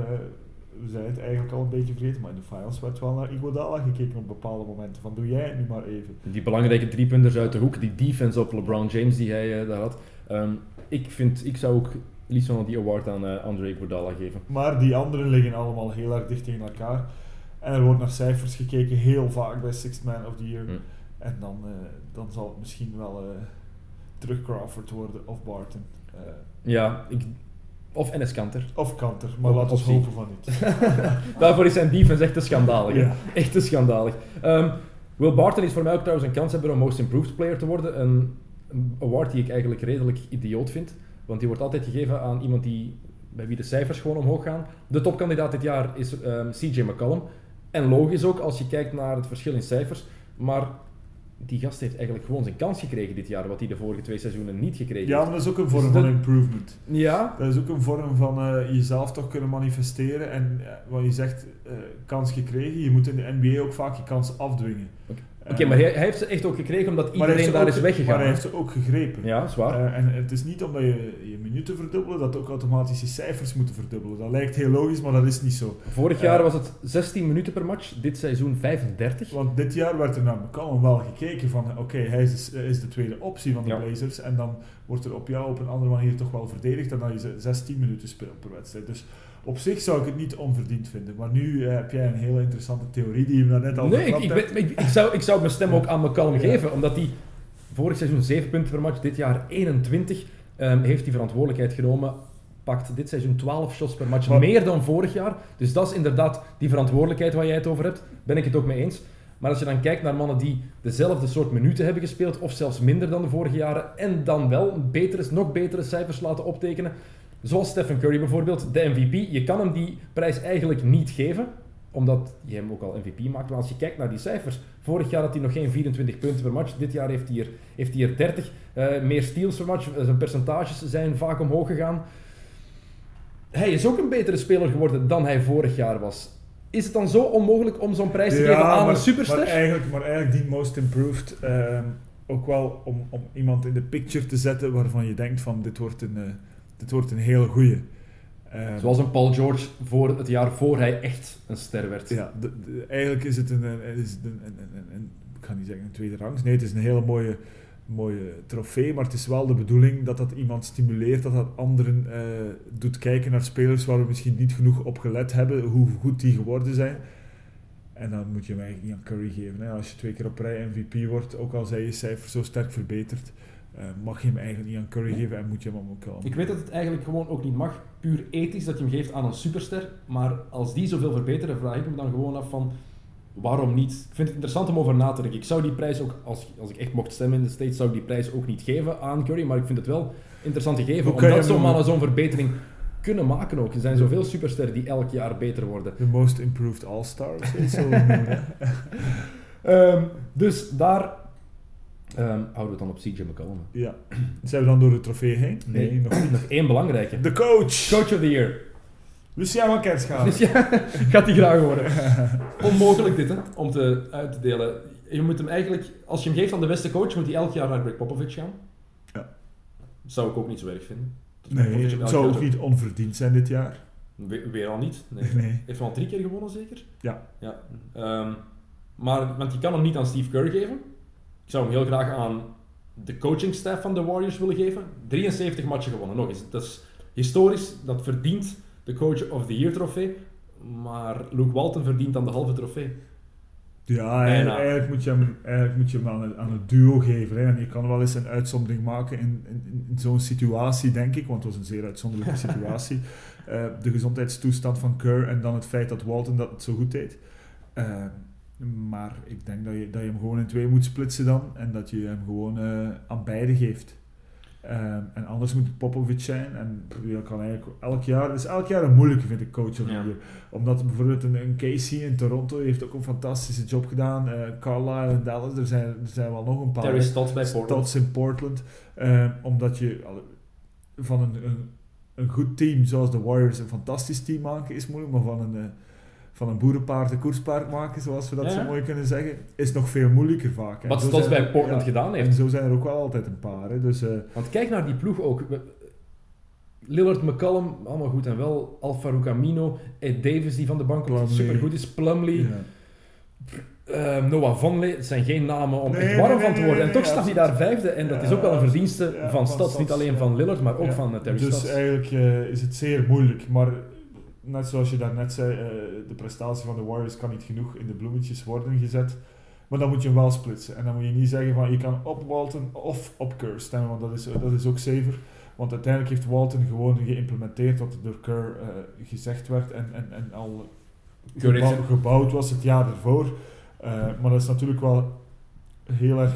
we zijn het eigenlijk al een beetje vergeten, maar in de finals werd wel naar Iguodala gekeken op bepaalde momenten. Van doe jij het nu maar even. Die belangrijke driepunters uit de hoek, die defense op LeBron James die hij eh, daar had. Ehm, ik, vind, ik zou ook liefst wel die award aan eh, Andre Iguodala geven. Maar die anderen liggen allemaal heel erg dicht tegen elkaar. En er wordt naar cijfers gekeken, heel vaak bij Sixth Man of the Year. En dan, eh, dan zal het misschien wel terug Crawford worden of Barton. Ja, ik, of Enes Kanter. of Kanter, maar laten we hopen van niet. *laughs* *laughs* Daarvoor is zijn defense echt te schandalig. Ja. Echt te schandalig. Ehm, Will Barton is voor mij ook trouwens een kans hebben om Most Improved Player te worden. Een, een award die ik eigenlijk redelijk idioot vind. Want die wordt altijd gegeven aan iemand die, bij wie de cijfers gewoon omhoog gaan. De topkandidaat dit jaar is ehm, CJ McCollum. En logisch ook als je kijkt naar het verschil in cijfers. Maar die gast heeft eigenlijk gewoon zijn kans gekregen dit jaar, wat hij de vorige twee seizoenen niet gekregen Ja, heeft. maar dat is ook een Dus vorm dat- van improvement. Ja, Dat is ook een vorm van eh, jezelf toch kunnen manifesteren. En eh, wat je zegt, eh, kans gekregen. Je moet in de NBA ook vaak je kans afdwingen. Oké. Eh, maar hij, hij heeft ze echt ook gekregen omdat iedereen daar is ge- weggegaan. Maar hij heeft ze ook gegrepen. Ja, zwaar. Eh, en het is niet omdat je je minuten verdubbelen, dat ook automatisch je cijfers moeten verdubbelen. Dat lijkt heel logisch, maar dat is niet zo. Vorig jaar eh, was het 16 minuten per match, dit seizoen 35. Want dit jaar werd er naar McCallum wel gekeken van, oké, hij is de, is de tweede optie van de Ja. Blazers. En dan wordt er op jou op een andere manier toch wel verdedigd dan je ze- 16 minuten speelt per wedstrijd. Dus op zich zou ik het niet onverdiend vinden. Maar nu eh, heb jij een hele interessante theorie die je me net al Nee, ik, ik, ik, ik zou, ik zou mijn stem ook aan McCallum geven, omdat hij vorig seizoen 7 punten per match, dit jaar 21, ehm, heeft hij verantwoordelijkheid genomen. Pakt dit seizoen 12 shots per match, Maar- meer dan vorig jaar. Dus dat is inderdaad die verantwoordelijkheid waar jij het over hebt. Ben ik het ook mee eens. Maar als je dan kijkt naar mannen die dezelfde soort minuten hebben gespeeld, of zelfs minder dan de vorige jaren, en dan wel betere, nog betere cijfers laten optekenen, zoals Stephen Curry bijvoorbeeld, de MVP, je kan hem die prijs eigenlijk niet geven, omdat je hem ook al MVP maakt. Maar als je kijkt naar die cijfers, vorig jaar had hij nog geen 24 punten per match, dit jaar heeft hij er, heeft hij er 30. Eh, meer steals per match, zijn percentages zijn vaak omhoog gegaan. Hij is ook een betere speler geworden dan hij vorig jaar was. Is het dan zo onmogelijk om zo'n prijs te geven aan maar, een superster? Maar eigenlijk, maar eigenlijk die Most Improved ehm, ook wel om, om iemand in de picture te zetten waarvan je denkt van dit wordt een, eh, dit wordt een hele goeie. Ehm, Zoals een Paul George voor het jaar voor hij echt een ster werd. Ja, de- de- eigenlijk is het een, is het een, een, een- een- ik ga niet zeggen een tweede rangs, nee, het is een hele mooie, mooie trofee, maar het is wel de bedoeling dat dat iemand stimuleert, dat dat anderen eh, doet kijken naar spelers waar we misschien niet genoeg op gelet hebben, hoe goed die geworden zijn. En dan moet je hem eigenlijk niet aan Curry geven. Hè. Als je twee keer op rij MVP wordt, ook al zijn je cijfers zo sterk verbeterd, eh, mag je hem eigenlijk niet aan Curry geven en moet je hem ook wel Ik weet dat het eigenlijk gewoon ook niet mag, puur ethisch, dat je hem geeft aan een superster. Maar als die zoveel verbeteren, vraag ik me dan gewoon af van, waarom niet? Ik vind het interessant om over na te denken. Ik zou die prijs ook, als, als ik echt mocht stemmen in de States, zou ik die prijs ook niet geven aan Curry. Maar ik vind het wel interessant gegeven, Hoe omdat zo'n mannen zo'n verbetering kunnen maken ook. Er zijn zoveel supersterren die elk jaar beter worden. De most improved all-star, we noemen. hè. *laughs* Ehm, dus daar ehm, houden we het dan op CJ McCollum. Ja. Zijn we dan door de trofee heen? Nee. nog niet. Nog één belangrijke. De coach! Coach of the Year. Luciano van Kerschaal. Dus ja, *laughs* gaat die graag worden. *laughs* Onmogelijk dit, hè, om te, uit te delen. Je moet hem eigenlijk, als je hem geeft aan de beste coach, moet hij elk jaar naar Greg Popovich gaan. Ja. Dat zou ik ook niet zo erg vinden. Nee, het zou ook niet onverdiend zijn dit jaar. We- weer al niet. Nee. Nee. Heeft hij al drie keer gewonnen, zeker? Ja. ja. Ehm, maar, want je kan hem niet aan Steve Kerr geven. Ik zou hem heel graag aan de coachingstaff van de Warriors willen geven. 73 matchen gewonnen, nog eens. Dat is historisch, dat verdient de Coach of the Year trofee. Maar Luke Walton verdient dan de halve trofee. Ja, eigenlijk, eigenlijk moet je hem, eigenlijk moet je hem aan, het, aan het duo geven. Hè. En je kan wel eens een uitzondering maken in, in, in zo'n situatie, denk ik. Want het was een zeer uitzonderlijke *laughs* situatie. Eh, de gezondheidstoestand van Kerr en dan het feit dat Walton dat zo goed deed. Eh, maar ik denk dat je, dat je hem gewoon in twee moet splitsen dan. En dat je hem gewoon eh, aan beide geeft. Eh, en anders moet het Popovic zijn. En je kan eigenlijk elk jaar... Het is elk jaar een moeilijke, vind ik, coach Ja. Omdat bijvoorbeeld een, een Casey in Toronto heeft ook een fantastische job gedaan. eh Carlisle in Dallas, er zijn, er zijn wel nog een paar. Terry. Stotts bij Portland. Stotts in Portland. Eh, omdat je van een, een, een goed team zoals de Warriors een fantastisch team maken is moeilijk, maar van een, eh, van een boerenpaard een koerspaard maken, zoals we dat Ja. zo mooi kunnen zeggen, is nog veel moeilijker vaak. hè. Wat zijn bij Portland ja, gedaan En heeft. zo zijn er ook wel altijd een paar. Hè. Dus, eh, Want kijk naar die ploeg ook. Lillard, McCallum, allemaal goed en wel. Alfarouk Amino, Ed Davis die van de bank super goed is. Plumlee. ja. Eh, Noah Vonleh, het zijn geen namen om Nee, echt warm nee, van te worden. en toch staat hij daar vijfde. En dat is ook wel een verdienste van van Stads. Niet Stads, alleen van Lillard, maar ook van eh, Terry Dus Stads. eigenlijk is het zeer moeilijk. Maar net zoals je daarnet zei, eh, de prestatie van de Warriors kan niet genoeg in de bloemetjes worden gezet. Maar dan moet je hem wel splitsen. En dan moet je niet zeggen van je kan op Walton of op Kerr stemmen, want dat is, dat is ook zever. Want uiteindelijk heeft Walton gewoon geïmplementeerd wat er door Kerr eh, gezegd werd en, en, en al gebouw- gebouwd was het jaar ervoor. Eh, maar dat is natuurlijk wel heel erg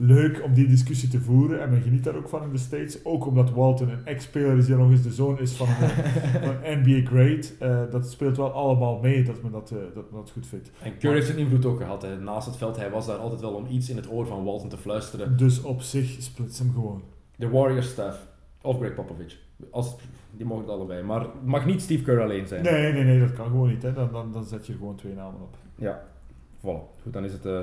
leuk om die discussie te voeren. En men geniet daar ook van in de States. Ook omdat Walton een ex-speler is die nog eens de zoon is van een, *laughs* van een NBA great. Eh, dat speelt wel allemaal mee dat men dat, eh, dat, men dat goed vindt. En Curry heeft zijn invloed ook gehad. Hè. Naast het veld, hij was daar altijd wel om iets in het oor van Walton te fluisteren. Dus op zich splits hem gewoon. De Warriors staff. Of Greg Popovich. Als, die mogen het allebei. Maar het mag niet Steve Kerr alleen zijn. Nee, nee, nee, dat kan gewoon niet. Hè. Dan, dan, dan zet je er gewoon twee namen op. Ja, voilà. Goed, dan is het... eh,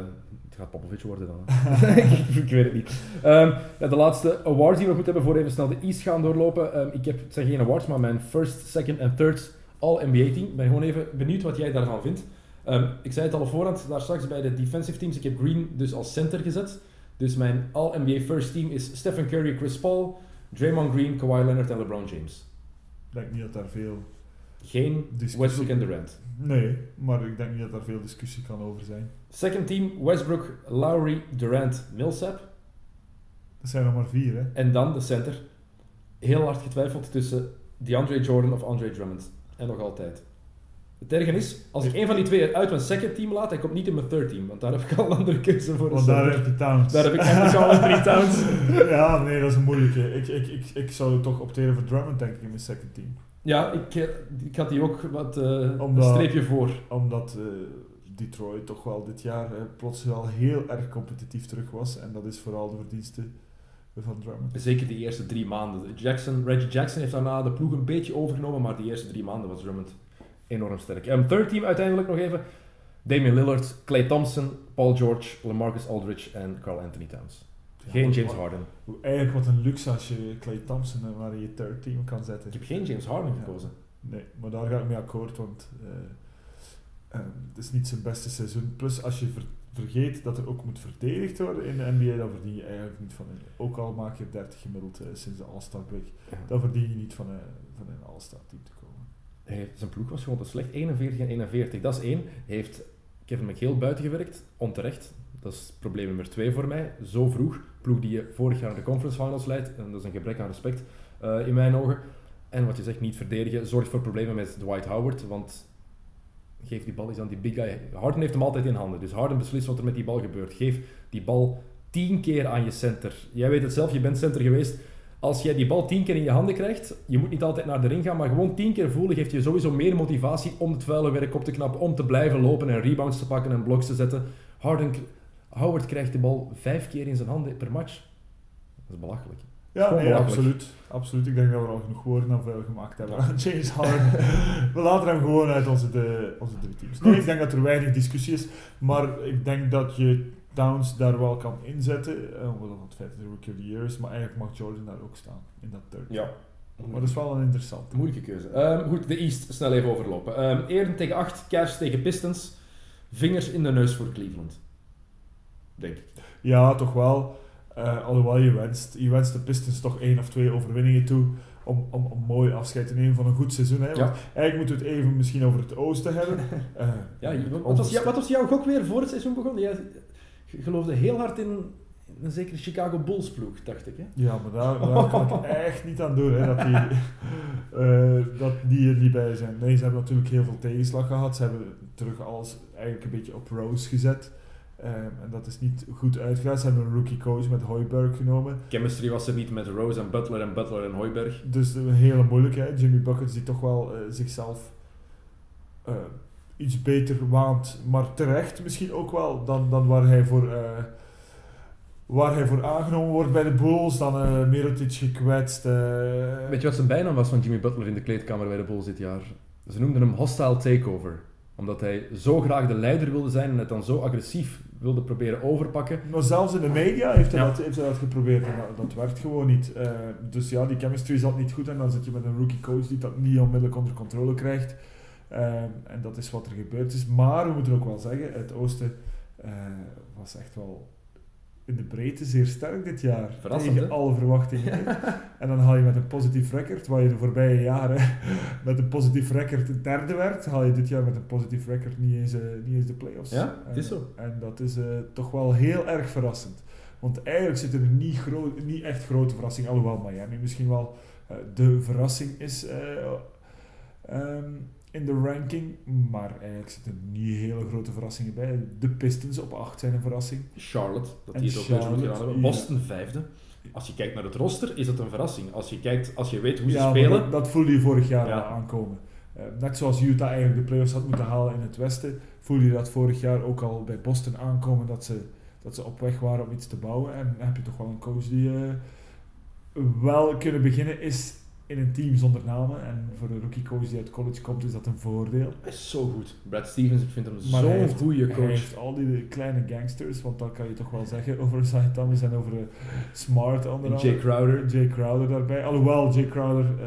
het gaat Popovic worden dan. *laughs* *laughs* ik weet het niet. Ehm, ja, de laatste awards die we goed hebben voor even snel de East gaan doorlopen. Ehm, ik heb, het zijn geen awards, maar mijn first, second en third All-NBA team. Ik ben gewoon even benieuwd wat jij daarvan vindt. Ehm, ik zei het al op voorhand, daar straks bij de defensive teams. Ik heb Green dus als center gezet. Dus mijn All-NBA first team is Stephen Curry, Chris Paul, Draymond Green, Kawhi Leonard en LeBron James. Ik denk niet dat daar veel Geen. Westbrook en Durant. Nee, maar ik denk niet dat daar veel discussie kan over zijn. Second team, Westbrook, Lowry, Durant, Millsap. Er zijn nog maar vier, hè. En dan de center. Heel hard getwijfeld tussen DeAndre Jordan of Andre Drummond. En nog altijd. Het erge is, als ik een van die twee uit mijn second team laat, hij komt niet in mijn third team, want daar heb ik al een andere keuze voor. Want daar heb je Towns. daar heb ik eigenlijk al een drie Towns. *laughs* ja, nee, dat is een moeilijke. Ik, ik, ik, ik zou toch opteren voor Drummond, denk ik, in mijn second team. Ja, ik, eh, ik had die ook wat eh, Omdat- een streepje voor. Omdat eh, Detroit toch wel dit jaar plots wel heel erg competitief terug was. En dat is vooral de verdienste van Drummond. Zeker die eerste drie maanden. Jackson, Reggie Jackson heeft daarna de ploeg een beetje overgenomen, maar die eerste drie maanden was Drummond enorm sterk. Um, third team uiteindelijk nog even. Damian Lillard, Clay Thompson, Paul George, LaMarcus Aldridge en Carl Anthony Towns. Geen James Harden. Eigenlijk wat een luxe als je Clay Thompson in je third team kan zetten. Ik heb geen James Harden gekozen. Nee, maar daar ga ik mee akkoord, want eh, eh, het is niet zijn beste seizoen. Plus, als je ver- vergeet dat er ook moet verdedigd worden in de NBA, dan verdien je eigenlijk niet van een... Ook al maak je 30 gemiddeld eh, sinds de All-Star break, Ja. dan verdien je niet van een, van een All-Star team te komen. Hij- zijn ploeg was gewoon te slecht. 41 en 41. Dat is één. Hij heeft Kevin McHale buiten gewerkt. Onterecht. Dat is probleem nummer twee voor mij. Zo vroeg. Ploeg die je vorig jaar naar de conference finals leidt. En dat is een gebrek aan respect eh, in mijn ogen. En wat je zegt, niet verdedigen. Zorgt voor problemen met Dwight Howard. Want geef die bal eens aan die big guy. Harden heeft hem altijd in handen. Dus Harden beslist wat er met die bal gebeurt. Geef die bal tien keer aan je center. Jij weet het zelf, je bent center geweest. Als jij die bal tien keer in je handen krijgt, je moet niet altijd naar de ring gaan, maar gewoon tien keer voelen geeft je sowieso meer motivatie om het vuile werk op te knappen, om te blijven lopen en rebounds te pakken en bloks te zetten. Harden, Howard krijgt de bal vijf keer in zijn handen per match. Dat is belachelijk. Ja, nee, absoluut. absoluut. Ik denk dat we al genoeg woorden aan vuil gemaakt hebben aan James Harden. we laten hem gewoon uit onze, de, onze drie teams. Nee, ik denk dat er weinig discussie is, maar ik denk dat je Towns daar wel kan inzetten, eh, omwille van het feit dat hij Rookie of the Year is, maar eigenlijk mag Jordan daar ook staan, in dat third. Ja. Maar dat is wel een interessant. Moeilijke keuze. Ehm, goed, de East, snel even overlopen. Ehm Eren tegen 8, Cavs tegen Pistons. Vingers in de neus voor Cleveland. Denk ik. Ja, toch wel. Eh, alhoewel je wenst, je wenst de Pistons toch één of twee overwinningen toe om, om, om mooi afscheid te nemen van een goed seizoen. Hè? Want Ja. eigenlijk moeten we het even misschien over het oosten hebben. *laughs* Eh, Ja, wat, was, jou- wat was jouw gok weer voor het seizoen begon? Jij geloofde heel hard in een zekere Chicago Bulls ploeg, dacht ik. Hè? Ja, maar daar, *laughs* daar kan ik echt niet aan doen, hè, dat, die, *laughs* eh, dat die er niet bij zijn. Nee, ze hebben natuurlijk heel veel tegenslag gehad. Ze hebben terug alles eigenlijk een beetje op Rose gezet. Eh, en dat is niet goed uitgegaan. Ze hebben een rookie coach met Hoiberg genomen. Chemistry was er niet met Rose en Butler en Butler en Hoiberg. Dus een hele moeilijkheid. Jimmy Buckets die toch wel eh, zichzelf eh, iets beter waant. Maar terecht misschien ook wel dan, dan waar hij voor... eh, Waar hij voor aangenomen wordt bij de Bulls, dan eh Mirotic gekwetst. Weet je wat zijn bijnaam was van Jimmy Butler in de kleedkamer bij de Bulls dit jaar? Ze noemden hem Hostile Takeover. Omdat hij zo graag de leider wilde zijn en het dan zo agressief wilde proberen overpakken. Maar zelfs in de media heeft hij, Ja. dat, heeft hij dat geprobeerd en dat, dat werkt gewoon niet. Eh, dus ja, die chemistry zat niet goed en dan zit je met een rookie coach die dat niet onmiddellijk onder controle krijgt. Eh, en dat is wat er gebeurd is. Maar we moeten ook wel zeggen, het oosten eh, was echt wel in de breedte zeer sterk dit jaar. Verrassend, tegen hè? alle verwachtingen. *laughs* en dan haal je met een positief record, waar je de voorbije jaren *laughs* met een positief record derde werd, haal je dit jaar met een positief record niet eens, eh, niet eens de playoffs. Ja, het is En- zo. En dat is eh, toch wel heel erg verrassend. Want eigenlijk zit er niet, groot, niet echt grote verrassing, alhoewel Miami misschien wel eh, de verrassing is eh, ehm, in de ranking. Maar eigenlijk zitten er niet hele grote verrassingen bij. De Pistons op 8 zijn een verrassing. Charlotte, dat En die het ook zo goed gedaan hebben. Boston vijfde. Als je kijkt naar het roster, is dat een verrassing. Als je, kijkt, als je weet hoe ze ja, spelen... dat, dat voelde je vorig jaar Ja. aankomen. Eh, net zoals Utah eigenlijk de playoffs had moeten halen in het westen, voelde je dat vorig jaar ook al bij Boston aankomen dat ze, dat ze op weg waren om iets te bouwen. En dan heb je toch wel een coach die eh, wel kunnen beginnen is in een team zonder namen. En voor een rookie coach die uit college komt, is dat een voordeel. Hij is zo goed. Brad Stevens, ik vind hem hij zo'n goede Hij coach. heeft al die kleine gangsters, want dat kan je toch wel zeggen *laughs* over Thomas en over Smart onder andere. Jay Crowder. Jay Crowder daarbij. Alhoewel, Jay Crowder eh,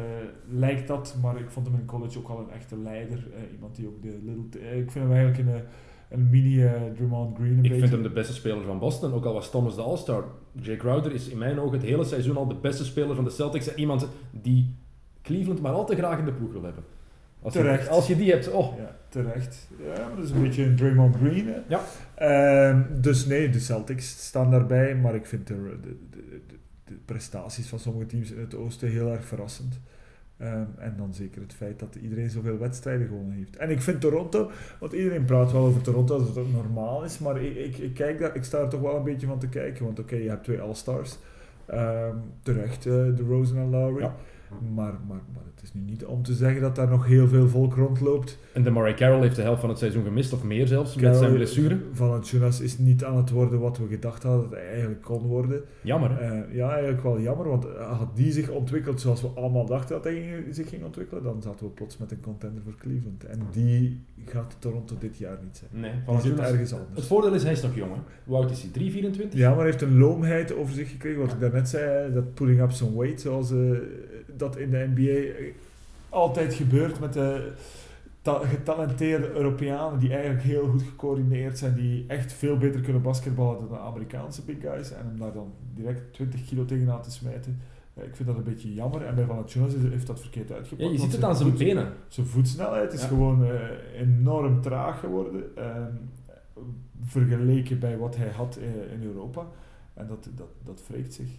lijkt dat, maar ik vond hem in college ook al een echte leider. Eh, iemand die ook de little... eh, ik vind hem eigenlijk een, een mini Drummond Green een Ik beetje. vind hem de beste speler van Boston, ook al was Thomas de All-Star. Jay Crowder is in mijn ogen het hele seizoen al de beste speler van de Celtics. En iemand die Cleveland maar al te graag in de ploeg wil hebben. Als Terecht. Je, als je die hebt, oh. Ja, terecht. Ja, maar dat is een beetje een Draymond Green. Hè. Ja. Ehm, dus nee, de Celtics staan daarbij, maar ik vind de, de, de, de, de prestaties van sommige teams in het oosten heel erg verrassend. Ehm, en dan zeker het feit dat iedereen zoveel wedstrijden gewonnen heeft. En ik vind Toronto, want iedereen praat wel over Toronto het ook normaal is, maar ik, ik, kijk daar, ik sta er toch wel een beetje van te kijken. Want oké, je hebt twee All-Stars. Ehm, terecht, eh, de Rosen en Lowry. Ja. Maar, maar, maar het is nu niet om te zeggen dat daar nog heel veel volk rondloopt. En de Murray Carroll heeft de helft van het seizoen gemist, of meer zelfs, met zijn blessure. Valanciunas is niet aan het worden wat we gedacht hadden dat hij eigenlijk kon worden. Jammer? Eh, ja, eigenlijk wel jammer, want eh, had die zich ontwikkeld zoals we allemaal dachten dat hij zich ging ontwikkelen, dan zaten we plots met een contender voor Cleveland. En die gaat Toronto dit jaar niet zijn. Nee, Die Valanciunas- ergens Het anders. voordeel is, hij is nog jong, hè? Oud is hij? 3, 24? Ja, maar hij heeft een loomheid over zich gekregen, wat ik daarnet zei, dat putting up some weight, zoals eh, dat in de NBA eh, altijd gebeurt met de ta- getalenteerde Europeanen die eigenlijk heel goed gecoördineerd zijn, die echt veel beter kunnen basketballen dan de Amerikaanse big guys, en om daar dan direct 20 kilo tegenaan te smijten. eh, ik vind dat een beetje jammer. En bij Valanciunas is- heeft dat verkeerd uitgepakt. Ja, je ziet het aan zijn voet- benen. Zijn voetsnelheid is Ja. gewoon eh, enorm traag geworden. ehm, vergeleken bij wat hij had in Europa. En dat, dat, dat wreekt zich.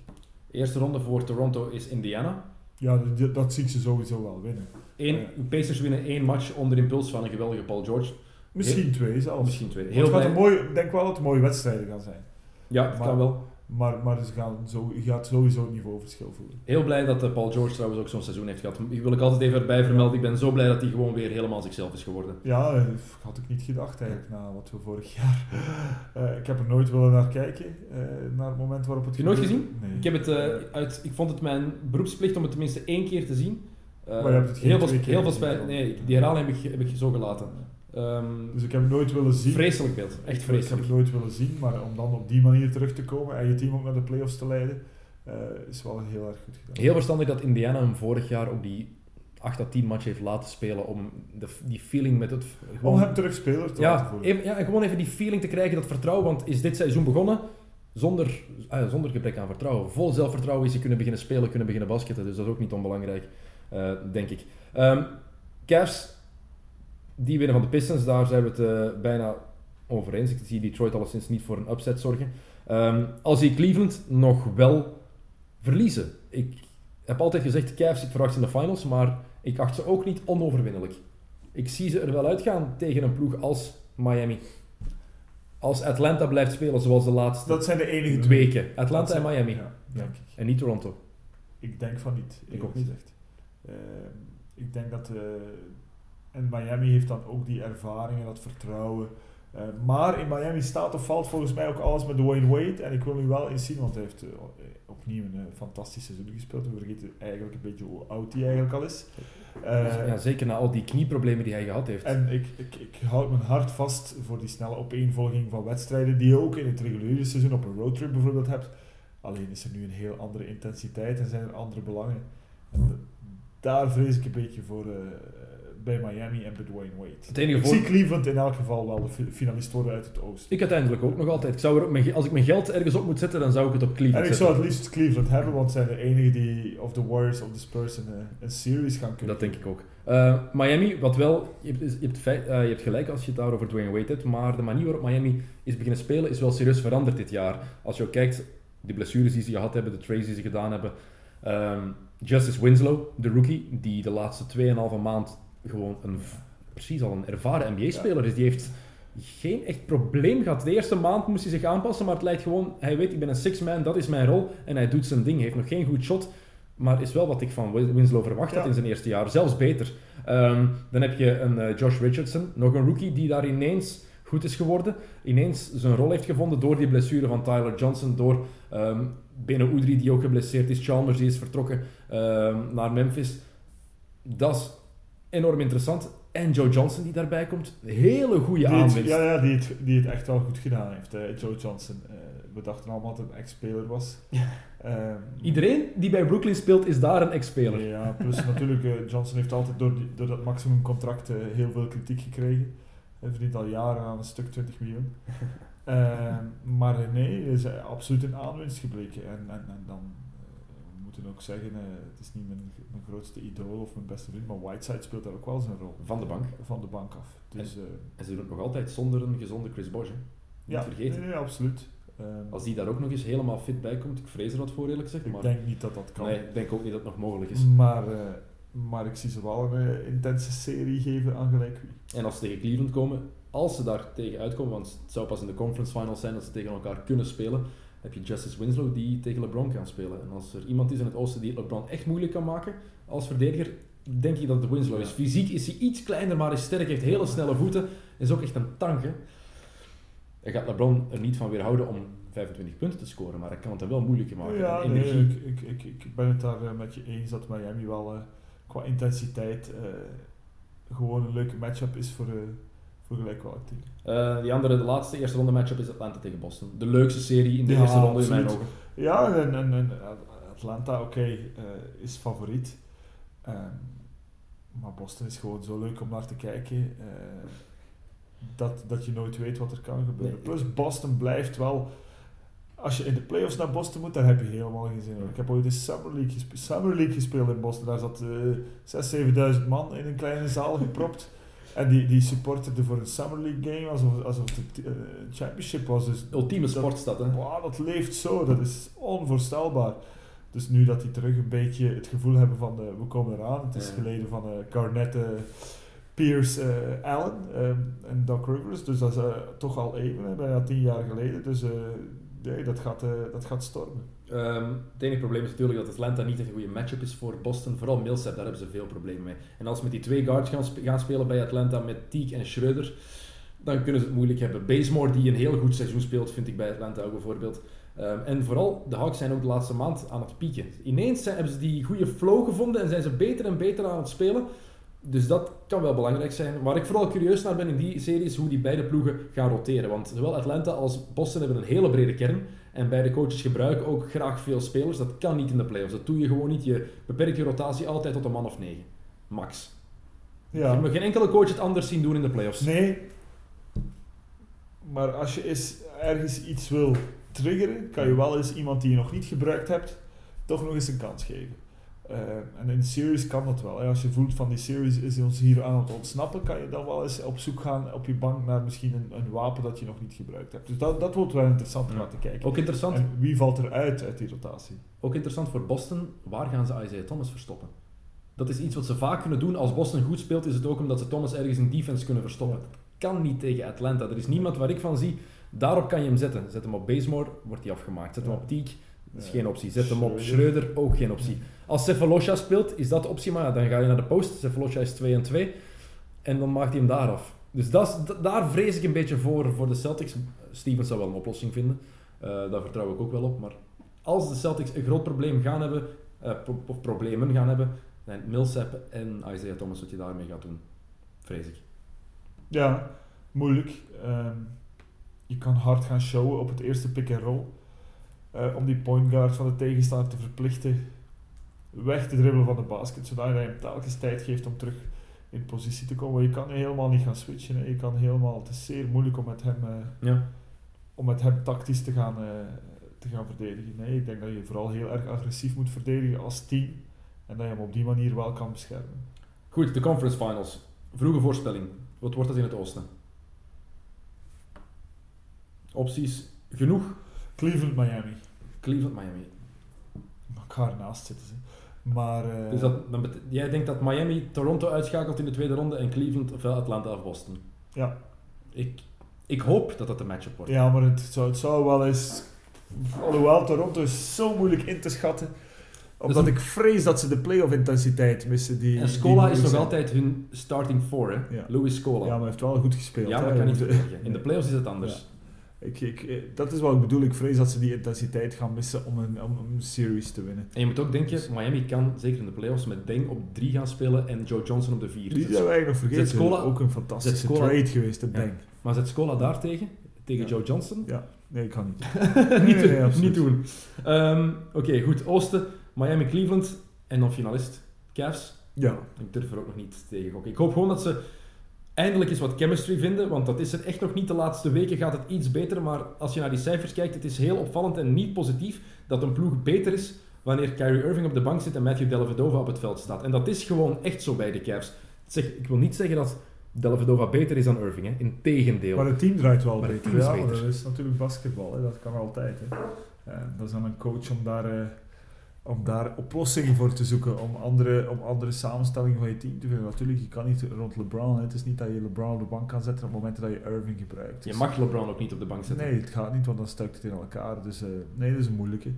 Eerste ronde voor Toronto is Indiana. Ja, dat, dat zie ik ze sowieso wel winnen. Eén, Ja. Pacers winnen één match onder impuls van een geweldige Paul George. Misschien twee zelfs. Misschien twee. Heel het gaat een mooi, ik denk wel dat het mooie wedstrijden gaan zijn. Ja, Maar- kan wel. Maar, maar ze gaan zo, je gaat sowieso een niveauverschil voelen. Heel blij dat eh, Paul George trouwens ook zo'n seizoen heeft gehad. Die wil ik altijd even erbij vermelden. Ik ben zo blij dat hij gewoon weer helemaal zichzelf is geworden. Ja, eh, had ik niet gedacht eigenlijk, na wat we vorig jaar... *laughs* Eh, ik heb er nooit willen naar kijken, naar het moment waarop het Heb je nooit gezien? Nee. Ik, heb het, uit, ik vond het mijn beroepsplicht om het tenminste één keer te zien. Maar je hebt het geen heel veel, heel veel spijt. Nee, die herhaling heb ik, heb ik zo gelaten. Ehm, Dus ik heb nooit willen zien. vreselijk beeld. Echt Ik heb vreselijk. het nooit willen zien, maar om dan op die manier terug te komen en je team ook naar de playoffs te leiden, eh, is wel heel erg goed gedaan. Heel verstandig dat Indiana hem vorig jaar op die 8 à 10 match heeft laten spelen om de, die feeling met het... Om hem terug speler te ja, voelen. even, ja, en gewoon even die feeling te krijgen, dat vertrouwen. Want is dit seizoen begonnen zonder, ah, zonder gebrek aan vertrouwen. Vol zelfvertrouwen is hij kunnen beginnen spelen, kunnen beginnen basketten. Dus dat is ook niet onbelangrijk, eh, denk ik. Ehm Cavs, die winnen van de Pistons. Daar zijn we het eh, bijna over eens. Ik zie Detroit alleszins niet voor een upset zorgen. Ehm, als zie Cleveland nog wel verliezen. Ik heb altijd gezegd, Cavs, ik verwacht ze in de finals, maar ik acht ze ook niet onoverwinnelijk. Ik zie ze er wel uitgaan tegen een ploeg als Miami. Als Atlanta blijft spelen zoals de laatste Dat zijn de enige weken. Atlanta en Miami. Ja, denk ik. En niet Toronto. Ik denk van niet. Ik ook niet. gezegd. Ehm, ik denk dat... eh, en Miami heeft dan ook die ervaring en dat vertrouwen. Eh, maar in Miami staat of valt volgens mij ook alles met Dwayne Wade. En ik wil nu wel eens zien, want hij heeft eh, opnieuw een eh, fantastisch seizoen gespeeld. We vergeten eigenlijk een beetje hoe oud hij eigenlijk al is. Ja, zeker na al die knieproblemen die hij gehad heeft. En ik, ik, ik houd mijn hart vast voor die snelle opeenvolging van wedstrijden die je ook in het reguliere seizoen op een roadtrip bijvoorbeeld hebt. Alleen is er nu een heel andere intensiteit en zijn er andere belangen. En de- daar vrees ik een beetje voor bij Miami en bij Dwayne Wade. het enige Ik voor... zie Cleveland in elk geval wel de fi- finalist worden uit het oosten. Ik uiteindelijk ook nog altijd. Ik zou er mijn, als ik mijn geld ergens op moet zetten, dan zou ik het op En Cleveland ik zetten. zou het liefst Cleveland hebben, want zij zijn de enigen die of de Warriors of de Spurs een, eh, een series gaan kunnen. Dat denk ik ook. Eh, Miami, wat wel, je hebt, je, hebt feit- eh, je hebt gelijk als je het daarover Dwayne Wade hebt, maar de manier waarop Miami is beginnen spelen is wel serieus veranderd dit jaar. Als je ook kijkt, de blessures die ze gehad hebben, de trades die ze gedaan hebben. Ehm, Justice Winslow, de rookie, die de laatste 2,5 maand gewoon een, precies al een ervaren NBA-speler is. Die heeft geen echt probleem gehad. De eerste maand moest hij zich aanpassen, maar het lijkt gewoon, hij weet, ik ben een six-man, dat is mijn rol. En hij doet zijn ding. Hij heeft nog geen goed shot, maar is wel wat ik van Win- Winslow verwacht had in zijn eerste jaar. Zelfs beter. Ehm, dan heb je een eh, Josh Richardson, nog een rookie, die daar ineens goed is geworden. Ineens zijn rol heeft gevonden door die blessure van Tyler Johnson, door ehm Beno Udrih, die ook geblesseerd is. Chalmers, die is vertrokken ehm, naar Memphis. Dat is enorm interessant. En Joe Johnson, die daarbij komt. Hele goede aanwinst. ja, ja die, het, die het echt wel goed gedaan heeft. Joe Johnson. Eh, we dachten allemaal dat het een ex-speler was. Ehm, Iedereen die bij Brooklyn speelt, is daar een ex-speler. Ja, plus natuurlijk, eh, Johnson heeft altijd door, die, door dat maximumcontract eh, heel veel kritiek gekregen. Hij verdient al jaren aan een stuk 20 miljoen. *laughs* Ehm, maar nee, hij is absoluut een aanwinst gebleken. En, en, en dan moeten ook zeggen, eh, het is niet mijn, mijn grootste idool of mijn beste vriend, maar Whiteside speelt daar ook wel zijn rol. Van de bank. Van de bank af. Dus eh, En ze doen het nog altijd zonder een gezonde Chris Bosh. hè. ja, vergeten. Nee, nee, absoluut. Ehm, Als die daar ook nog eens helemaal fit bij komt, ik vrees er wat voor eerlijk gezegd. ik Maar denk niet dat dat kan. nee, ik denk ook niet dat het nog mogelijk is. Maar, eh, Maar ik zie ze wel een eh, intense serie geven aan gelijk wie. En als ze tegen Cleveland komen, als ze daar tegen uitkomen, want het zou pas in de conference finals zijn dat ze tegen elkaar kunnen spelen, heb je Justice Winslow die tegen LeBron kan spelen. En als er iemand is in het oosten die LeBron echt moeilijk kan maken als verdediger, denk ik dat het Winslow is. Fysiek is hij iets kleiner, maar is sterk, heeft hele snelle voeten, is ook echt een tank. Hè. Hij gaat LeBron er niet van weerhouden om 25 punten te scoren, maar hij kan het wel moeilijker maken. Ja, nee, ik, ik, ik, ben het daar eh, met je eens dat Miami wel eh, qua intensiteit eh, gewoon een leuke matchup is voor, voor gelijk welk team. Eh, die andere, de laatste eerste ronde matchup is Atlanta tegen Boston. De leukste serie in de Ja, eerste ronde in mijn absoluut. ogen. Ja, en, en, en Atlanta, oké, eh, is favoriet. Ehm, maar Boston is gewoon zo leuk om naar te kijken. eh, dat, dat je nooit weet wat er kan gebeuren. Nee. Plus Boston blijft wel... Als je in de playoffs naar Boston moet, daar heb je helemaal geen zin in. Ik heb ooit de Summer League, gespe- Summer League gespeeld in Boston. Daar zat eh 6.000, 7.000 man in een kleine zaal gepropt. En die, die supporterde voor een Summer League game alsof, alsof het een championship was. Dus Ultieme sportstad, hè. Wow, dat leeft zo, dat is onvoorstelbaar. Dus nu dat die terug een beetje het gevoel hebben van eh, we komen eraan. Het is Ja. geleden van eh Garnett, eh, Pierce, eh, Allen eh, en Doc Rivers. Dus dat is eh, toch al even, bijna tien jaar geleden. Dus eh, nee, dat, gaat, eh, dat gaat stormen. Ehm, het enige probleem is natuurlijk dat Atlanta niet een goede matchup is voor Boston. Vooral Millsap, daar hebben ze veel problemen mee. En als ze met die twee guards gaan, gaan spelen bij Atlanta, met Teague en Schreuder, dan kunnen ze het moeilijk hebben. Bazemore, die een heel goed seizoen speelt, vind ik bij Atlanta ook bijvoorbeeld. Ehm, en vooral, de Hawks zijn ook de laatste maand aan het pieken. Ineens zijn, hebben ze die goede flow gevonden en zijn ze beter en beter aan het spelen. Dus dat kan wel belangrijk zijn. Waar ik vooral curieus naar ben in die serie is hoe die beide ploegen gaan roteren. Want zowel Atlanta als Boston hebben een hele brede kern. En beide coaches gebruiken ook graag veel spelers. Dat kan niet in de playoffs. Dat doe je gewoon niet. Je beperkt je rotatie altijd tot een man of negen. Max. Ja. Je moet geen enkele coach het anders zien doen in de playoffs. Nee, maar als je eens ergens iets wil triggeren, kan je wel eens iemand die je nog niet gebruikt hebt, toch nog eens een kans geven. Eh, en in series kan dat wel. Hè. Als je voelt van die series is ons hier aan het ontsnappen, kan je dan wel eens op zoek gaan op je bank naar misschien een, een wapen dat je nog niet gebruikt hebt. Dus dat, dat wordt wel interessant om Ja. naar te kijken. Ook interessant, En wie valt er uit uit die rotatie? ook interessant voor Boston. Waar gaan ze Isaiah Thomas verstoppen? Dat is iets wat ze vaak kunnen doen. Als Boston goed speelt, is het ook omdat ze Thomas ergens in defense kunnen verstoppen. Dat kan niet tegen Atlanta. Er is niemand waar ik van zie. Daarop kan je hem zetten. Zet hem op Bazemore, wordt hij afgemaakt. Zet hem op Teague, dat is geen optie. Zet hem op. Schreuder, ook geen optie. Als Cephalosha speelt, is dat ja, dan ga je naar de post. Cephalosha is 2 en 2. En dan maakt hij hem daar af. Dus daar vrees ik een beetje voor, voor de Celtics. Stevens zou wel een oplossing vinden. Eh, daar vertrouw ik ook wel op. Maar als de Celtics een groot probleem gaan hebben, eh, of problemen gaan hebben, dan Millsap en Isaiah Thomas wat je daarmee gaat doen. Vrees ik. Ja, moeilijk. Ehm, je kan hard gaan showen op het eerste pick and roll. eh, om die point guard van de tegenstander te verplichten weg te dribbelen van de basket, zodat je hem telkens tijd geeft om terug in positie te komen. Je kan helemaal niet gaan switchen. Hè. Je kan helemaal, het is zeer moeilijk om met hem, eh, Ja. om met hem tactisch te gaan, eh, te gaan verdedigen. Nee, ik denk dat je vooral heel erg agressief moet verdedigen als team. En dat je hem op die manier wel kan beschermen. Goed, de conference finals. Vroege voorspelling. Wat wordt dat in het oosten? Opties genoeg. Cleveland, Miami. Cleveland, Miami. Elkaar naast zitten ze. Maar eh, Dus dat, dan jij denkt dat Miami Toronto uitschakelt in de tweede ronde en Cleveland ofwel Atlanta of Boston. ja, Ik, ik hoop dat dat de matchup wordt. Ja, maar het zou, het zou wel eens... Alhoewel, Toronto is zo moeilijk in te schatten. Omdat Dus- ik vrees dat ze de playoff intensiteit missen. Die, En die Scola is nog zijn. altijd hun starting four, hè? Ja. Louis Scola. Ja, maar hij heeft wel goed gespeeld. Ja, maar kan niet verdedigen. In de playoffs is het anders. Ik, ik, eh, dat is wat ik bedoel. Ik vrees dat ze die intensiteit gaan missen om een, om een series te winnen. En je moet ook denken, Miami kan zeker in de playoffs met Deng op 3 gaan spelen en Joe Johnson op de 4. Die zijn we eigenlijk nog vergeten. Ook een fantastische trade geweest, dat Ja. Maar zet Scola daar tegen? Tegen Ja. Joe Johnson? Ja, nee, ik kan niet. *laughs* niet, nee, nee, niet doen. Ehm, Oké, goed. Oosten, Miami, Cleveland en dan finalist Cavs. Ja, Ik durf er ook nog niet tegen gokken. Ik hoop gewoon dat ze eindelijk eens wat chemistry vinden, want dat is er echt nog niet. De laatste weken gaat het iets beter, maar als je naar die cijfers kijkt, het is heel opvallend en niet positief dat een ploeg beter is wanneer Kyrie Irving op de bank zit en Matthew Dellavedova op het veld staat. En dat is gewoon echt zo bij de Cavs. Zeg, ik wil niet zeggen dat Dellavedova beter is dan Irving, hè. Integendeel. maar het team draait wel Maar beter. is Ja, beter. dat is natuurlijk basketbal. Hè. Dat kan altijd. Hè. En dat is aan een coach om daar eh, om daar oplossingen voor te zoeken, om andere, om andere samenstellingen van je team te vinden. Natuurlijk, je kan niet rond LeBron, hè. het is niet dat je LeBron op de bank kan zetten op momenten dat je Irving gebruikt. Je mag LeBron ook niet op de bank zetten. Nee, het gaat niet, want dan stuikt het in elkaar. Dus eh, nee, dat is een moeilijke.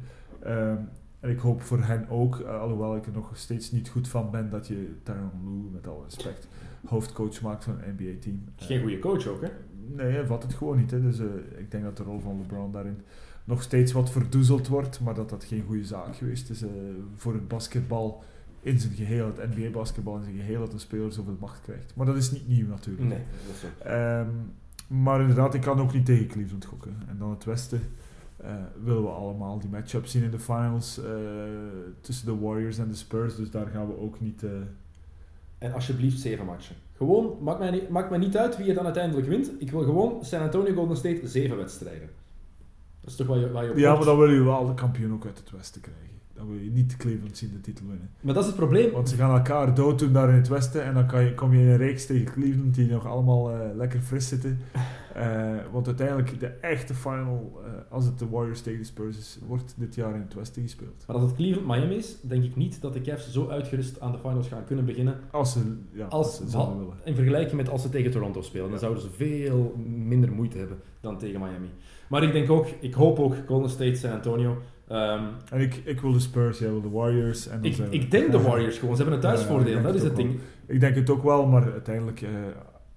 Ehm, en ik hoop voor hen ook, eh, alhoewel ik er nog steeds niet goed van ben, dat je Tyronn Lue, met alle respect, hoofdcoach maakt van een NBA-team. Het is geen goede coach ook, hè? Nee, hij vat het gewoon niet. Hè. Dus eh, ik denk dat de rol van LeBron daarin nog steeds wat verdoezeld wordt, maar dat dat geen goede zaak geweest is eh, voor het basketbal in zijn geheel, het NBA-basketbal in zijn geheel, dat een speler zoveel macht krijgt. Maar dat is niet nieuw natuurlijk. Nee, dat is. Ehm, maar inderdaad, ik kan ook niet tegen Cleveland gokken. En dan het Westen eh, willen we allemaal die matchup zien in de finals eh, tussen de Warriors en de Spurs. Dus daar gaan we ook niet... En alsjeblieft zeven matchen. Gewoon, maakt mij, niet, maakt mij niet uit wie je dan uiteindelijk wint. Ik wil gewoon San Antonio Golden State zeven wedstrijden. Dat is toch waar je, waar je op ja, maar dan wil je wel de kampioen ook uit het Westen krijgen. Dan wil je niet Cleveland zien de titel winnen. Maar dat is het probleem. Want ze gaan elkaar dood doen daar in het Westen. En dan kan je, kom je in een reeks tegen Cleveland die nog allemaal eh, lekker fris zitten. *laughs* Eh, want uiteindelijk, de echte final, eh, als het de Warriors tegen de Spurs is, wordt dit jaar in het Westen gespeeld. Maar als het Cleveland-Miami is, denk ik niet dat de Cavs zo uitgerust aan de finals gaan kunnen beginnen. Als ze, ja, als, Als, ze zouden willen. in vergelijking met als ze tegen Toronto spelen. Dan zouden ze veel minder moeite hebben dan tegen Miami. Maar ik denk ook, ik hoop ook Golden State, San Antonio. Ehm, En ik, ik wil de Spurs, jij wil de Warriors. En dan ik, zijn we- ik denk de Warriors gewoon. Ze hebben een Ja, thuisvoordeel. dat is het ding. Ik denk het ook wel, maar uiteindelijk, eh,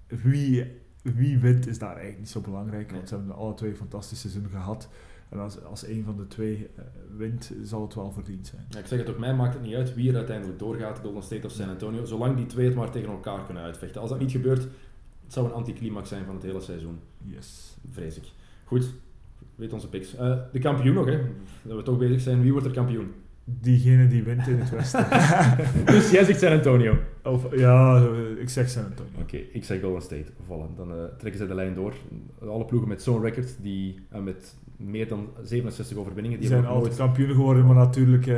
wie, wie wint is daar eigenlijk niet zo belangrijk. Want ze hebben alle twee fantastische seizoenen gehad. En als, als een van de twee eh, wint, zal het wel verdiend zijn. Ja, ik zeg het ook, mij maakt het niet uit wie er uiteindelijk doorgaat, Golden State of San Antonio, zolang die twee het maar tegen elkaar kunnen uitvechten. Als dat niet gebeurt, het zou een anticlimax zijn van het hele seizoen, Yes. vrees ik. Goed, weet onze picks. Eh, de kampioen nog, hè. Dat we toch bezig zijn. Wie wordt er kampioen? Diegene die wint in het Westen. *laughs* dus jij zegt San Antonio. of, ja, ik zeg San Antonio. Oké, ik zeg Golden State. Voilà, dan eh, trekken ze de lijn door. Alle ploegen met zo'n record, die met meer dan 67 overwinningen, Die die zijn altijd kampioen geworden, maar natuurlijk, eh,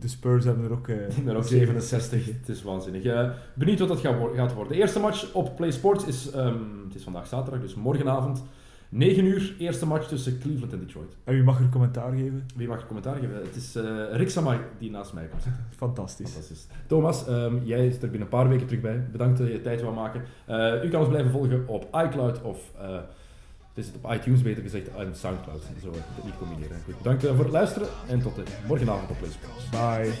de Spurs hebben er ook, *laughs* er ook 67. Het is waanzinnig. Benieuwd wat dat gaat worden. De eerste match op Play Sports is, ehm, het is vandaag zaterdag, dus morgenavond. 9 uur, eerste match tussen Cleveland en Detroit. En wie mag er commentaar geven? Wie mag er commentaar geven? Het is eh Rick Samai die naast mij komt zitten. Fantastisch. Fantastisch. Thomas, ehm, jij zit er binnen een paar weken terug bij. Bedankt dat je tijd wou maken. Eh, u kan ons blijven volgen op iCloud of eh, het is het op iTunes beter gezegd en Soundcloud. Zo moet het niet combineren. Goed, bedankt voor het luisteren en tot de morgenavond op PlaySports. Bye.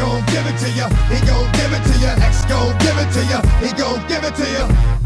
Gon' give Come on. First we gonna rock, then we gonna roll, then we let it pop, don't let it go. X gon' give it to ya, he gon' give it to ya. X gon' give it to ya, he gon' give it to ya.